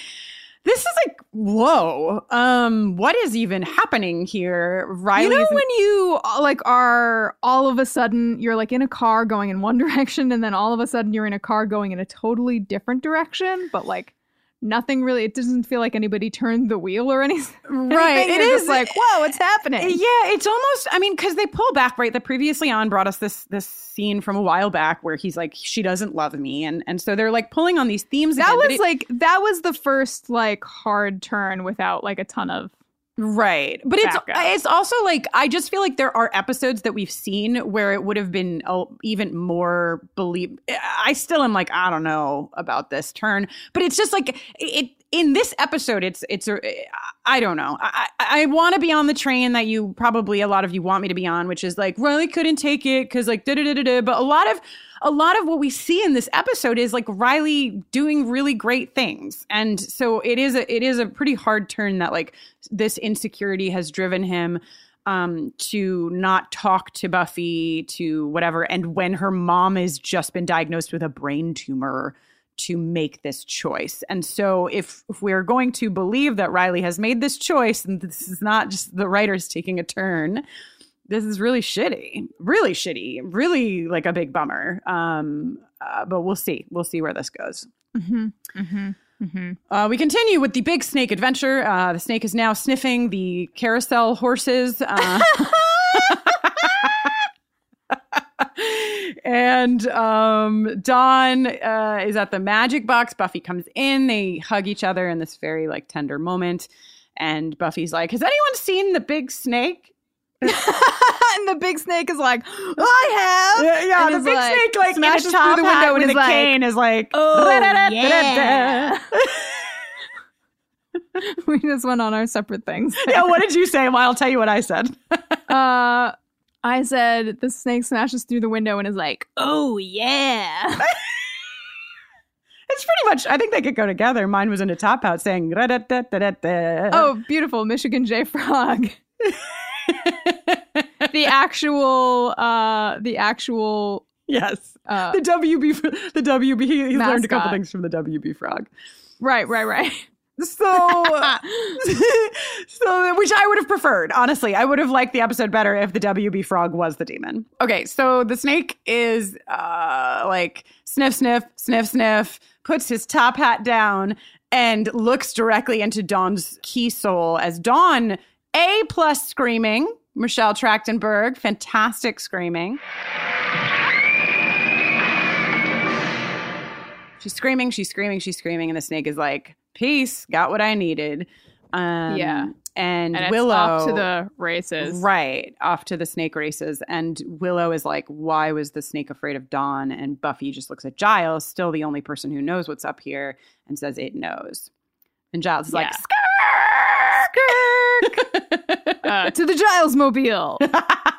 Speaker 2: this is like, whoa. Um, what is even happening here? Riley
Speaker 1: you know when you uh, like are all of a sudden you're like in a car going in one direction and then all of a sudden you're in a car going in a totally different direction, but like nothing really it doesn't feel like anybody turned the wheel or anything.
Speaker 2: Right,
Speaker 1: Anything.
Speaker 2: it is
Speaker 1: like, whoa, what's happening?
Speaker 2: Yeah, it's almost. I mean, because they pull back, right? The previously on brought us this this scene from a while back where he's like, "She doesn't love me," and and so they're like pulling on these themes.
Speaker 1: That
Speaker 2: again,
Speaker 1: was
Speaker 2: it-
Speaker 1: like that was the first like hard turn without like a ton of
Speaker 2: right, but it's
Speaker 1: up.
Speaker 2: it's also like I just feel like there are episodes that we've seen where it would have been even more believe. I still am like, I don't know about this turn, but it's just like it. In this episode, it's it's a I don't know. I I, want to be on the train that you probably a lot of you want me to be on, which is like Riley couldn't take it because like da da da da da. But a lot of a lot of what we see in this episode is like Riley doing really great things, and so it is a it is a pretty hard turn that like this insecurity has driven him um to not talk to Buffy to whatever and when her mom has just been diagnosed with a brain tumor to make this choice. And so if if we're going to believe that Riley has made this choice and this is not just the writers taking a turn, this is really shitty. Really shitty. Really like a big bummer. Um uh, but we'll see. We'll see where this goes.
Speaker 1: mm-hmm, mm-hmm, mm-hmm.
Speaker 2: Uh, we continue with the big snake adventure. Uh, the snake is now sniffing the carousel horses. Uh, And um, Dawn uh, is at the magic box. Buffy comes in. They hug each other in this very like tender moment. And Buffy's like, "Has anyone seen the big snake?"
Speaker 1: and the big snake is like, I have.
Speaker 2: Yeah, yeah the big
Speaker 1: like,
Speaker 2: snake like in a
Speaker 1: smashes
Speaker 2: top
Speaker 1: through the window
Speaker 2: with
Speaker 1: and
Speaker 2: a
Speaker 1: is like,
Speaker 2: cane is like,
Speaker 1: Oh,
Speaker 2: "Da-da-da-da-da-da."
Speaker 1: we just went on our separate things.
Speaker 2: yeah. What did you say? Well, I'll tell you what I said.
Speaker 1: Uh, I said the snake smashes through the window and is like, "Oh yeah."
Speaker 2: It's pretty much. I think they could go together. Mine was in a top hat saying,
Speaker 1: oh, beautiful, Michigan J Frog. The actual, uh, the actual,
Speaker 2: yes,
Speaker 1: uh,
Speaker 2: the WB, the WB. He, he's learned a couple things from the WB frog.
Speaker 1: right, right, right.
Speaker 2: So, so which I would have preferred. Honestly, I would have liked the episode better if the WB frog was the demon. Okay, so the snake is uh like sniff, sniff, sniff, sniff, puts his top hat down and looks directly into Dawn's key soul as Dawn a plus screaming. Michelle Trachtenberg, fantastic screaming. She's screaming, she's screaming, she's screaming, and the snake is like, "Peace, got what I needed." Um,
Speaker 1: Yeah.
Speaker 2: and,
Speaker 1: And it's
Speaker 2: Willow
Speaker 1: off to the races.
Speaker 2: right off to the snake races, and Willow is like, "Why was the snake afraid of Dawn?" And Buffy just looks at Giles, still the only person who knows what's up here, and says, "It knows." And Giles is like,
Speaker 1: Uh, to the Giles Mobile.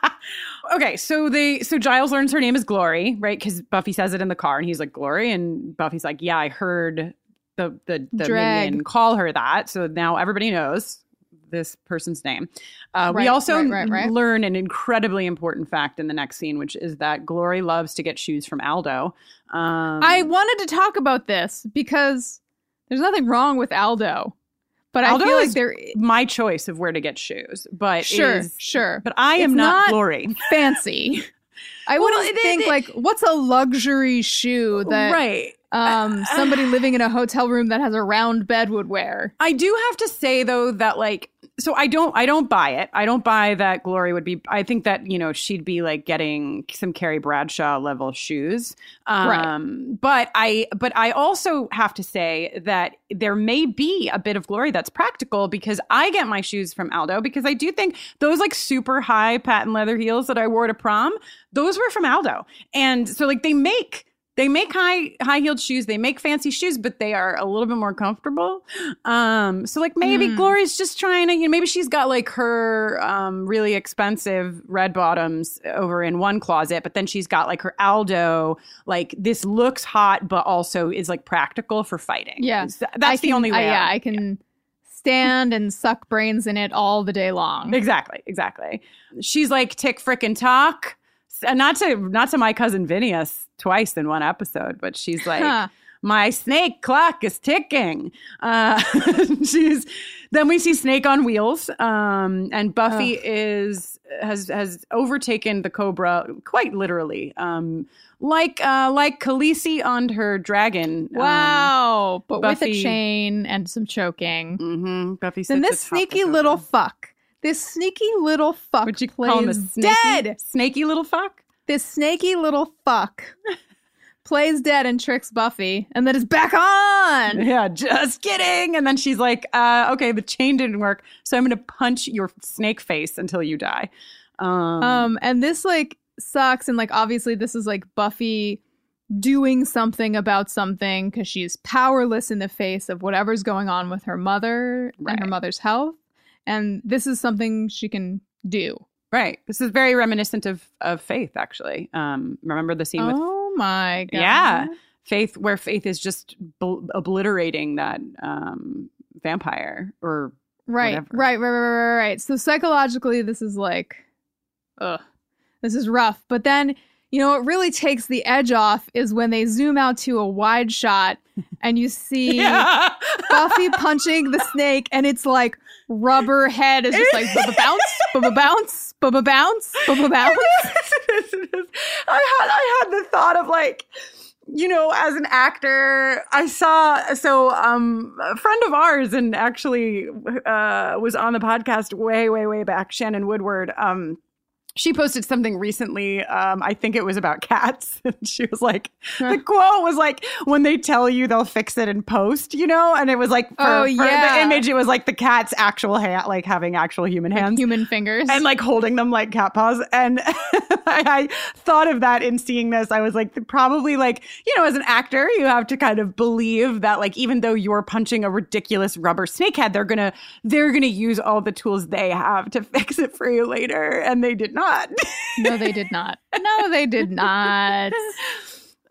Speaker 2: okay, so they so Giles learns her name is Glory, right? Because Buffy says it in the car, and he's like Glory, and Buffy's like, yeah, I heard the the the
Speaker 1: Drag.
Speaker 2: minion call her that, so now everybody knows this person's name. Uh, we also
Speaker 1: right, right, right.
Speaker 2: learn an incredibly important fact in the next scene, which is that Glory loves to get shoes from Aldo. Um,
Speaker 1: I wanted to talk about this because there's nothing wrong with Aldo, but
Speaker 2: Aldo
Speaker 1: I feel like there
Speaker 2: my choice of where to get shoes, but
Speaker 1: Sure,
Speaker 2: is-
Speaker 1: sure.
Speaker 2: but I am
Speaker 1: It's
Speaker 2: not,
Speaker 1: not-
Speaker 2: Glory.
Speaker 1: fancy. I
Speaker 2: Well,
Speaker 1: wouldn't
Speaker 2: they-
Speaker 1: think
Speaker 2: they-
Speaker 1: like what's a luxury shoe that
Speaker 2: right.
Speaker 1: um somebody living in a hotel room that has a round bed would wear.
Speaker 2: I do have to say though that like so I don't I don't buy it. I don't buy that Glory would be I think that, you know, she'd be like getting some Carrie Bradshaw level shoes. Um but I but I also have to say that there may be a bit of glory that's practical because I get my shoes from Aldo because I do think those like super high patent leather heels that I wore to prom, those were from Aldo. And so like they make they make high high heeled shoes they make fancy shoes but they are a little bit more comfortable um so like maybe
Speaker 1: Hmm.
Speaker 2: glory's just trying to you know maybe she's got like her um really expensive red bottoms over in one closet but then she's got like her aldo like this looks hot but also is like practical for fighting
Speaker 1: Yeah.
Speaker 2: that's the only way
Speaker 1: yeah. I can stand and suck brains in it all the day long.
Speaker 2: Exactly, exactly. She's like tick frickin' talk. Not to not to my cousin Phineas twice in one episode, but she's like,
Speaker 1: Huh.
Speaker 2: my snake clock is ticking. Uh, she's then we see Snake on wheels, um, and Buffy is has has overtaken the Cobra quite literally, um, like uh, like Khaleesi on her dragon. um,
Speaker 1: Wow, but with
Speaker 2: Buffy-
Speaker 1: a chain and some choking.
Speaker 2: mhm, Buffy.
Speaker 1: Then this sneaky little fuck, this sneaky little fuck
Speaker 2: Would you
Speaker 1: plays
Speaker 2: call him a snaky,
Speaker 1: dead.
Speaker 2: snaky little fuck?
Speaker 1: This snaky little fuck plays dead and tricks Buffy, and then is back on.
Speaker 2: Yeah, just kidding. And then she's like, uh, okay, the chain didn't work. So I'm going to punch your snake face until you die. Um,
Speaker 1: Um, and this like sucks, and like obviously this is like Buffy doing something about something because she's powerless in the face of whatever's going on with her mother and her mother's health, and this is something she can do.
Speaker 2: Right. This is very reminiscent of, of Faith, actually. Um, remember the scene with
Speaker 1: Oh my god!
Speaker 2: Yeah. Faith, where Faith is just bl- obliterating that um, vampire or
Speaker 1: Right,
Speaker 2: whatever.
Speaker 1: right, right, right, right, right. So psychologically, this is like, ugh, this is rough. But then, you know, what really takes the edge off is when they zoom out to a wide shot and you see
Speaker 2: Yeah.
Speaker 1: Buffy punching the snake, and it's like rubber head is just like bubba bounce, bubba bounce, bubba bounce.
Speaker 2: I had I had the thought of like you know as an actor I saw so um a friend of ours and actually uh was on the podcast way way way back Shannon Woodward um she posted something recently. Um, I think it was about cats. she was like, the quote was like, when they tell you they'll fix it in post, you know? And it was like, for,
Speaker 1: Oh,
Speaker 2: for
Speaker 1: yeah.
Speaker 2: the image, it was like the cat's actual hand, like having actual human hands.
Speaker 1: human fingers.
Speaker 2: and like holding them like cat paws. And I, I thought of that in seeing this. I was like, probably like, you know, as an actor, you have to kind of believe that like, even though you're punching a ridiculous rubber snake head, they're gonna, they're gonna use all the tools they have to fix it for you later. And they did not.
Speaker 1: No, they did not. No, they did not.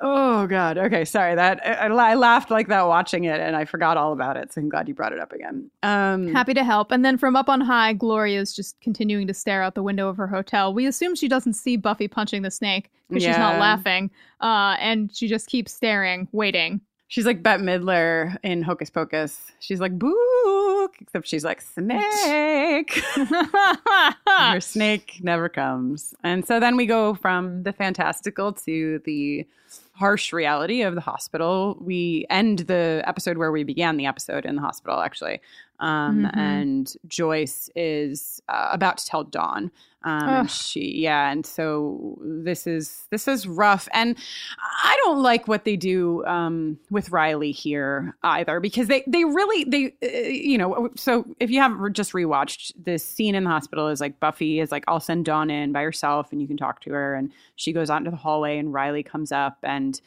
Speaker 2: Oh God. Okay, sorry. That I, I laughed like that watching it, and I forgot all about it. So I'm glad you brought it up again. Um,
Speaker 1: Happy to help. And then from up on high, Gloria's just continuing to stare out the window of her hotel. We assume she doesn't see Buffy punching the snake because she's not laughing. Uh, and she just keeps staring, waiting.
Speaker 2: She's like Bette Midler in Hocus Pocus. She's like book, except she's like snake. Her snake never comes. And so then we go from the fantastical to the harsh reality of the hospital. We end the episode where we began the episode in the hospital, actually. Um,
Speaker 1: Mhm.
Speaker 2: And Joyce is uh, about to tell Dawn. Um, she, yeah, and so this is this is rough, and I don't like what they do um, with Riley here either because they they really they uh, you know so if you haven't just rewatched this scene in the hospital is like Buffy is like I'll send Dawn in by herself and you can talk to her and she goes out into the hallway and Riley comes up and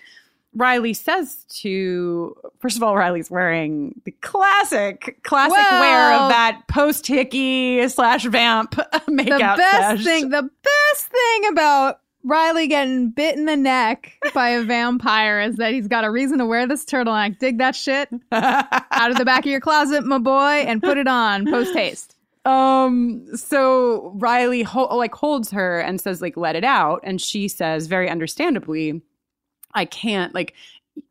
Speaker 2: Riley says to first of all Riley's wearing the classic classic wear of that post hickey slash vamp makeup
Speaker 1: the best
Speaker 2: sesh.
Speaker 1: thing, the best thing about Riley getting bit in the neck by a vampire is that he's got a reason to wear this turtleneck. Dig that shit out of the back of your closet, my boy, and put it on post haste.
Speaker 2: Um. So Riley ho- like holds her and says like let it out, and she says very understandably, I can't like.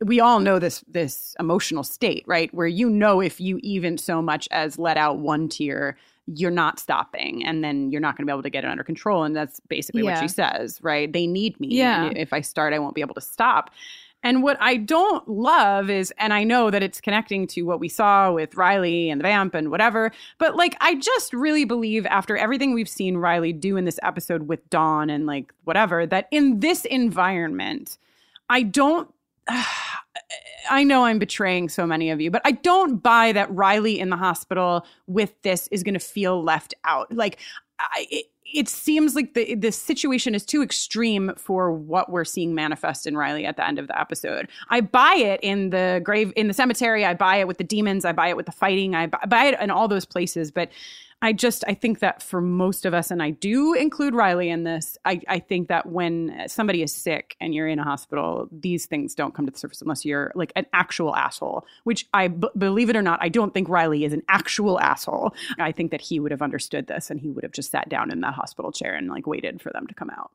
Speaker 2: We all know this this emotional state, right? Where you know if you even so much as let out one tear, you're not stopping, and then you're not going to be able to get it under control. And that's basically what she says, right? They need me.
Speaker 1: Yeah.
Speaker 2: If I start, I won't be able to stop. And what I don't love is, and I know that it's connecting to what we saw with Riley and the vamp and whatever, but like, I just really believe after everything we've seen Riley do in this episode with Dawn and like whatever, that in this environment, I don't. I know I'm betraying so many of you, but I don't buy that Riley in the hospital with this is going to feel left out. Like, I, it, it seems like the the situation is too extreme for what we're seeing manifest in Riley at the end of the episode. I buy it in the grave in the cemetery. I buy it with the demons. I buy it with the fighting. I buy, buy it in all those places. But I just I think that for most of us, and I do include Riley in this. I, I think that when somebody is sick and you're in a hospital, these things don't come to the surface unless you're like an actual asshole. Which I b- believe it or not, I don't think Riley is an actual asshole. I think that he would have understood this and he would have just sat down in that hospital chair and like waited for them to come out.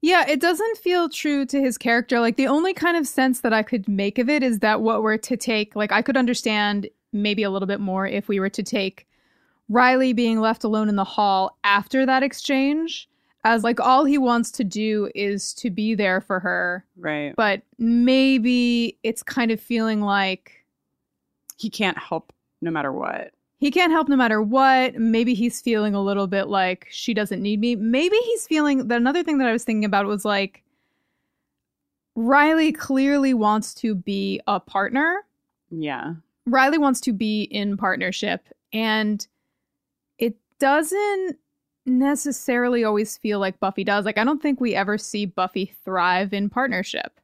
Speaker 1: Yeah, it doesn't feel true to his character. Like the only kind of sense that I could make of it is that what we're to take, like I could understand maybe a little bit more if we were to take Riley being left alone in the hall after that exchange as like all he wants to do is to be there for her.
Speaker 2: Right.
Speaker 1: But maybe it's kind of feeling like
Speaker 2: he can't help no matter what.
Speaker 1: He can't help no matter what. Maybe he's feeling a little bit like she doesn't need me. Maybe he's feeling that another thing that I was thinking about was like Riley clearly wants to be a partner.
Speaker 2: Yeah.
Speaker 1: Riley wants to be in partnership and doesn't necessarily always feel like Buffy does. Like I don't think we ever see Buffy thrive in partnership.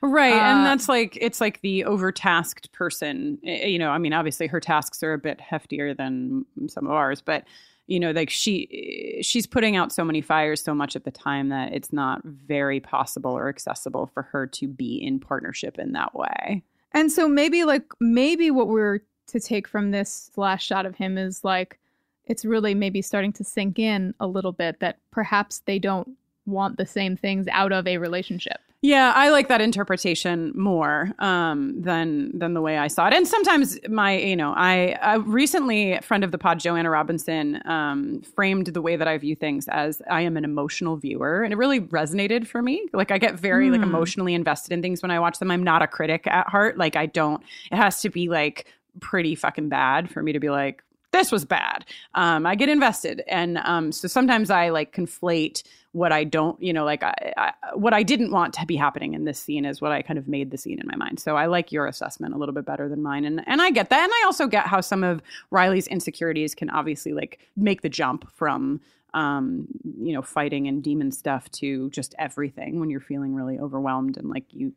Speaker 2: Right.
Speaker 1: Uh,
Speaker 2: and that's like, it's like the overtasked person. You know, I mean, obviously her tasks are a bit heftier than some of ours, but, you know, like she, she's putting out so many fires so much at the time that it's not very possible or accessible for her to be in partnership in that way.
Speaker 1: And so maybe like maybe what we're to take from this last shot of him is like it's really maybe starting to sink in a little bit that perhaps they don't want the same things out of a relationship.
Speaker 2: Yeah, I like that interpretation more um, than than the way I saw it. And sometimes my, you know, I, I recently a friend of the pod, Joanna Robinson, um, framed the way that I view things as I am an emotional viewer, and it really resonated for me. Like I get very like
Speaker 1: Hmm.
Speaker 2: emotionally invested in things when I watch them. I'm not a critic at heart. Like I don't. It has to be like pretty fucking bad for me to be like. This was bad. Um, I get invested, and um, so sometimes I like conflate what I don't, you know, like I, I, what I didn't want to be happening in this scene is what I kind of made the scene in my mind. So I like your assessment a little bit better than mine, and and I get that, and I also get how some of Riley's insecurities can obviously like make the jump from um, you know, fighting and demon stuff to just everything when you're feeling really overwhelmed and like you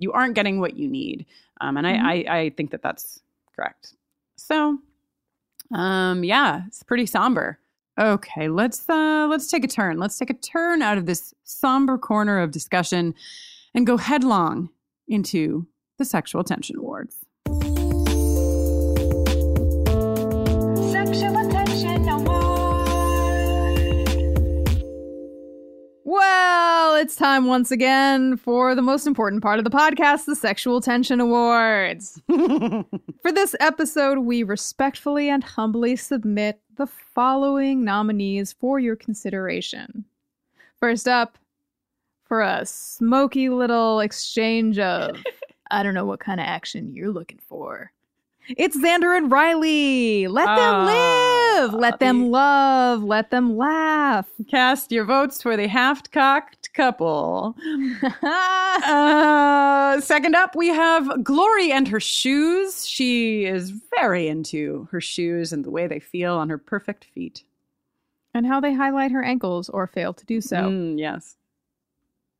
Speaker 2: you aren't getting what you need. Um, and
Speaker 1: Mhm.
Speaker 2: I, I I think that that's correct. So, um, yeah, it's pretty somber. Okay, let's uh let's take a turn. Let's take a turn out of this somber corner of discussion and go headlong into the sexual tension wards.
Speaker 3: Sexual attention award.
Speaker 1: Well, it's time once again for the most important part of the podcast, the Sexual Tension Awards. for this episode, we respectfully and humbly submit the following nominees for your consideration. First up, for a smoky little exchange of, I don't know what kind of action you're looking for. It's Xander and Riley. Let them
Speaker 2: Ah,
Speaker 1: live. Let them love. Let them laugh.
Speaker 2: Cast your votes for the half-cocked couple. uh, second up, we have Glory and her shoes. She is very into her shoes and the way they feel on her perfect feet.
Speaker 1: and how they highlight her ankles or fail to do so.
Speaker 2: Mm, yes.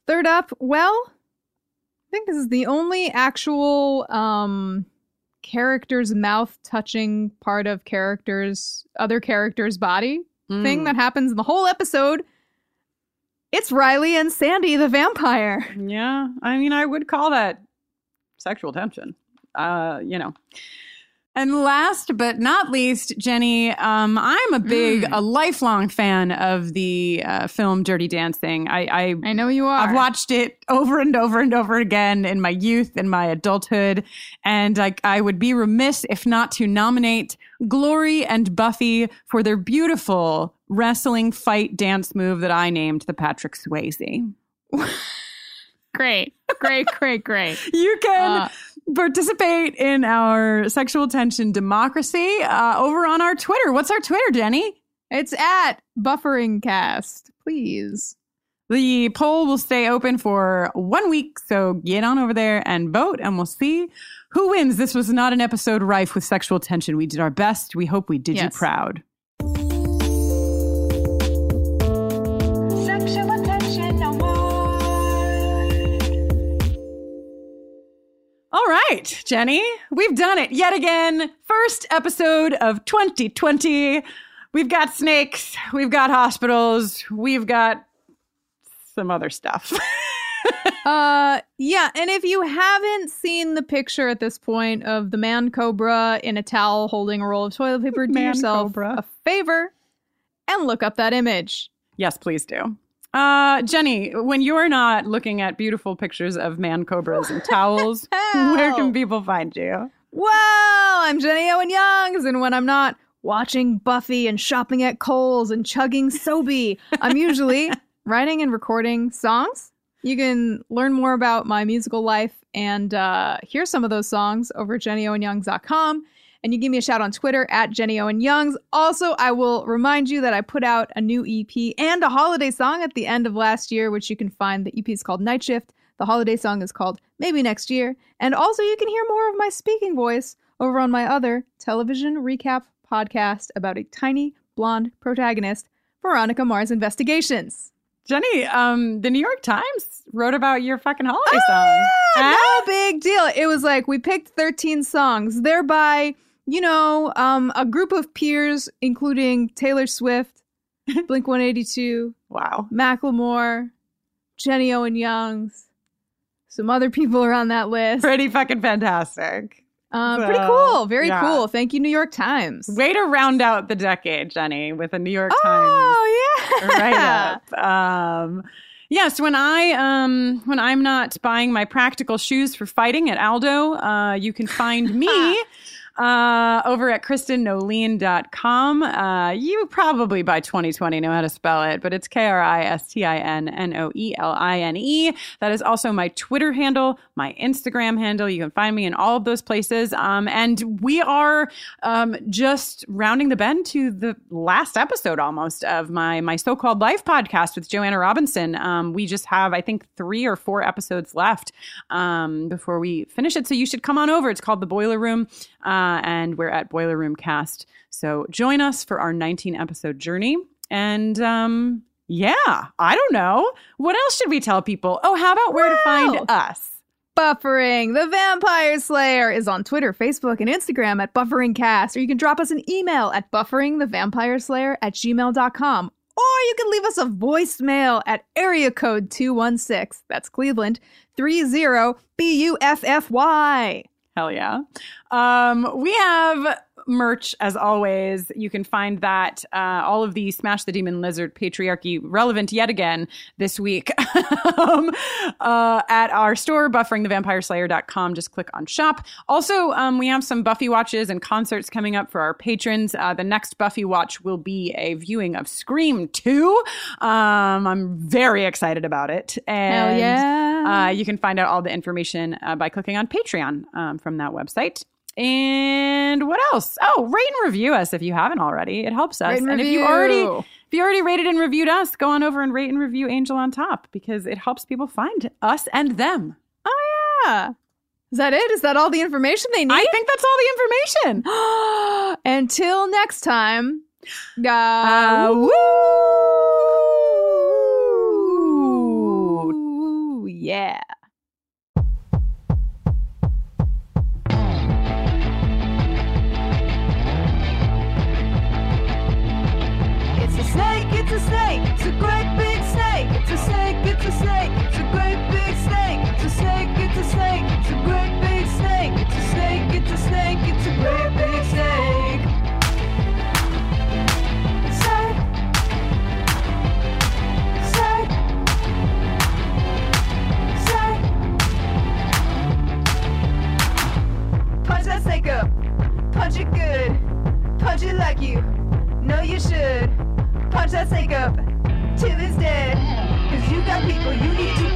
Speaker 1: Third up, well, I think this is the only actual um character's mouth touching part of character's other character's body thing
Speaker 2: Mm.
Speaker 1: that happens in the whole episode. It's Riley and Sandy the vampire.
Speaker 2: Yeah, I mean, I would call that sexual tension. Uh, you know. And last but not least, Jenny, um, I'm a big,
Speaker 1: Mm.
Speaker 2: a lifelong fan of the uh, film Dirty Dancing. I, I,
Speaker 1: I know you are.
Speaker 2: I've watched it over and over and over again in my youth and my adulthood, and I, I would be remiss if not to nominate Glory and Buffy for their beautiful wrestling fight dance move that I named the Patrick Swayze.
Speaker 1: Great, great, great, great.
Speaker 2: You can
Speaker 1: Uh,
Speaker 2: participate in our sexual tension democracy uh, over on our Twitter. What's our Twitter, Jenny?
Speaker 1: It's at Buffering Cast. Please.
Speaker 2: The poll will stay open for one week, so get on over there and vote, and we'll see who wins. This was not an episode rife with sexual tension. We did our best. We hope we did you proud. Right, Jenny, we've done it yet again. First episode of 2020. We've got snakes, we've got hospitals, we've got some other stuff.
Speaker 1: Uh, yeah, and if you haven't seen the picture at this point of the man cobra in a towel holding a roll of toilet paper, do
Speaker 2: Man
Speaker 1: yourself
Speaker 2: cobra.
Speaker 1: a favor and look up that image.
Speaker 2: yes, please do. Uh, Jenny, when you're not looking at beautiful pictures of man cobras and towels, where can people find you?
Speaker 1: Well, I'm Jenny Owen Youngs, and when I'm not watching Buffy and shopping at Kohl's and chugging Sobe, I'm usually writing and recording songs. You can learn more about my musical life and uh, hear some of those songs over at jennyowenyoungs.com. And you give me a shout on Twitter at Jenny Owen Youngs. Also, I will remind you that I put out a new EP and a holiday song at the end of last year, which you can find. The EP is called Night Shift. The holiday song is called Maybe Next Year. And also, you can hear more of my speaking voice over on my other television recap podcast about a tiny blonde protagonist, Veronica Mars Investigations.
Speaker 2: Jenny, um, the New York Times wrote about your fucking holiday
Speaker 1: Oh,
Speaker 2: song.
Speaker 1: yeah,
Speaker 2: Huh?
Speaker 1: no big deal. It was like we picked 13 songs, thereby, you know, um, a group of peers, including Taylor Swift, Blink 182,
Speaker 2: Wow.
Speaker 1: Macklemore, Jenny Owen Youngs, some other people are on that list.
Speaker 2: Pretty fucking fantastic.
Speaker 1: Um, pretty cool. Very
Speaker 2: yeah.
Speaker 1: cool. Thank you, New York Times.
Speaker 2: Way to round out the decade, Jenny, with a New York Times
Speaker 1: Oh, yeah.
Speaker 2: write up. Um, yes, when I um, when I'm not buying my practical shoes for fighting at Aldo, uh, you can find me uh, over at KristinNoeline.com. Uh, you probably by 2020 know how to spell it, but it's K R I S T I N N O E L I N E. That is also my Twitter handle, my Instagram handle. You can find me in all of those places. Um, and we are um, just rounding the bend to the last episode almost of my my so-called life podcast with Joanna Robinson. Um, we just have, I think, three or four episodes left um, before we finish it. So you should come on over. It's called The Boiler Room, uh, and we're at Boiler Room Cast. So join us for our 19 episode journey. And um, yeah, I don't know. What else should we tell people? Oh, how about where to find us?
Speaker 1: Buffering the Vampire Slayer is on Twitter, Facebook, and Instagram at BufferingCast, or you can drop us an email at bufferingthevampireslayer at gmail.com, or you can leave us a voicemail at area code 216, that's Cleveland, 30 B-U-F-F-Y.
Speaker 2: Hell yeah. Um, we have merch as always. You can find that uh, all of the Smash the Demon Lizard patriarchy relevant yet again this week um, uh, at our store, bufferingthevampireslayer.com. Just click on shop. Also, um, we have some Buffy watches and concerts coming up for our patrons. Uh, the next Buffy watch will be a viewing of Scream 2. Um, I'm very excited about it. And,
Speaker 1: Hell yeah.
Speaker 2: Uh, you can find out all the information uh, by clicking on Patreon um, from that website. And what else? Oh, rate and review us if you haven't already. It helps us.
Speaker 1: And
Speaker 2: and if you already if you already rated and reviewed us, go on over and rate and review Angel on Top because it helps people find us and them.
Speaker 1: Oh, yeah. Is that it? Is that all the information they need?
Speaker 2: I think that's all the information.
Speaker 1: Until next time. Uh,
Speaker 2: Uh,
Speaker 1: woo! Yeah.
Speaker 3: It's a snake, it's a great big snake. It's a snake, it's a snake, it's a great big snake. It's a snake, it's a snake, it's a great big snake. It's a snake, it's a snake, it's a great big snake. Snake. Snake. Snake. Punch that snake up. Punch it good. Punch it like you know you should. Punch that snake up till it's dead. Cause you got people you need to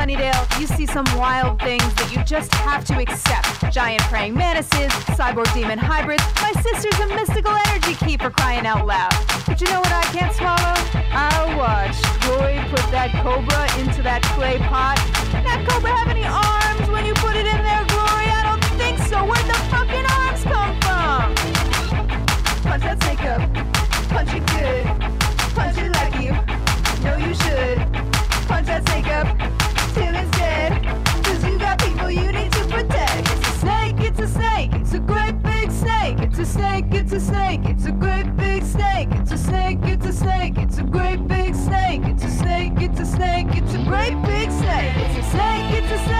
Speaker 1: Sunnydale, you see some wild things that you just have to accept. Giant praying mantises, cyborg demon hybrids. My sister's a mystical energy key for crying out loud. But you know what I can't swallow? I watched Roy put that cobra into that clay pot. That cobra have any arms when you put it in there, Glory? I don't think so. Where'd the fucking arms come from?
Speaker 3: Punch that snake up. Punch it good. Punch it like you know you should. Punch that snake up great big snake. It's a snake, it's a snake,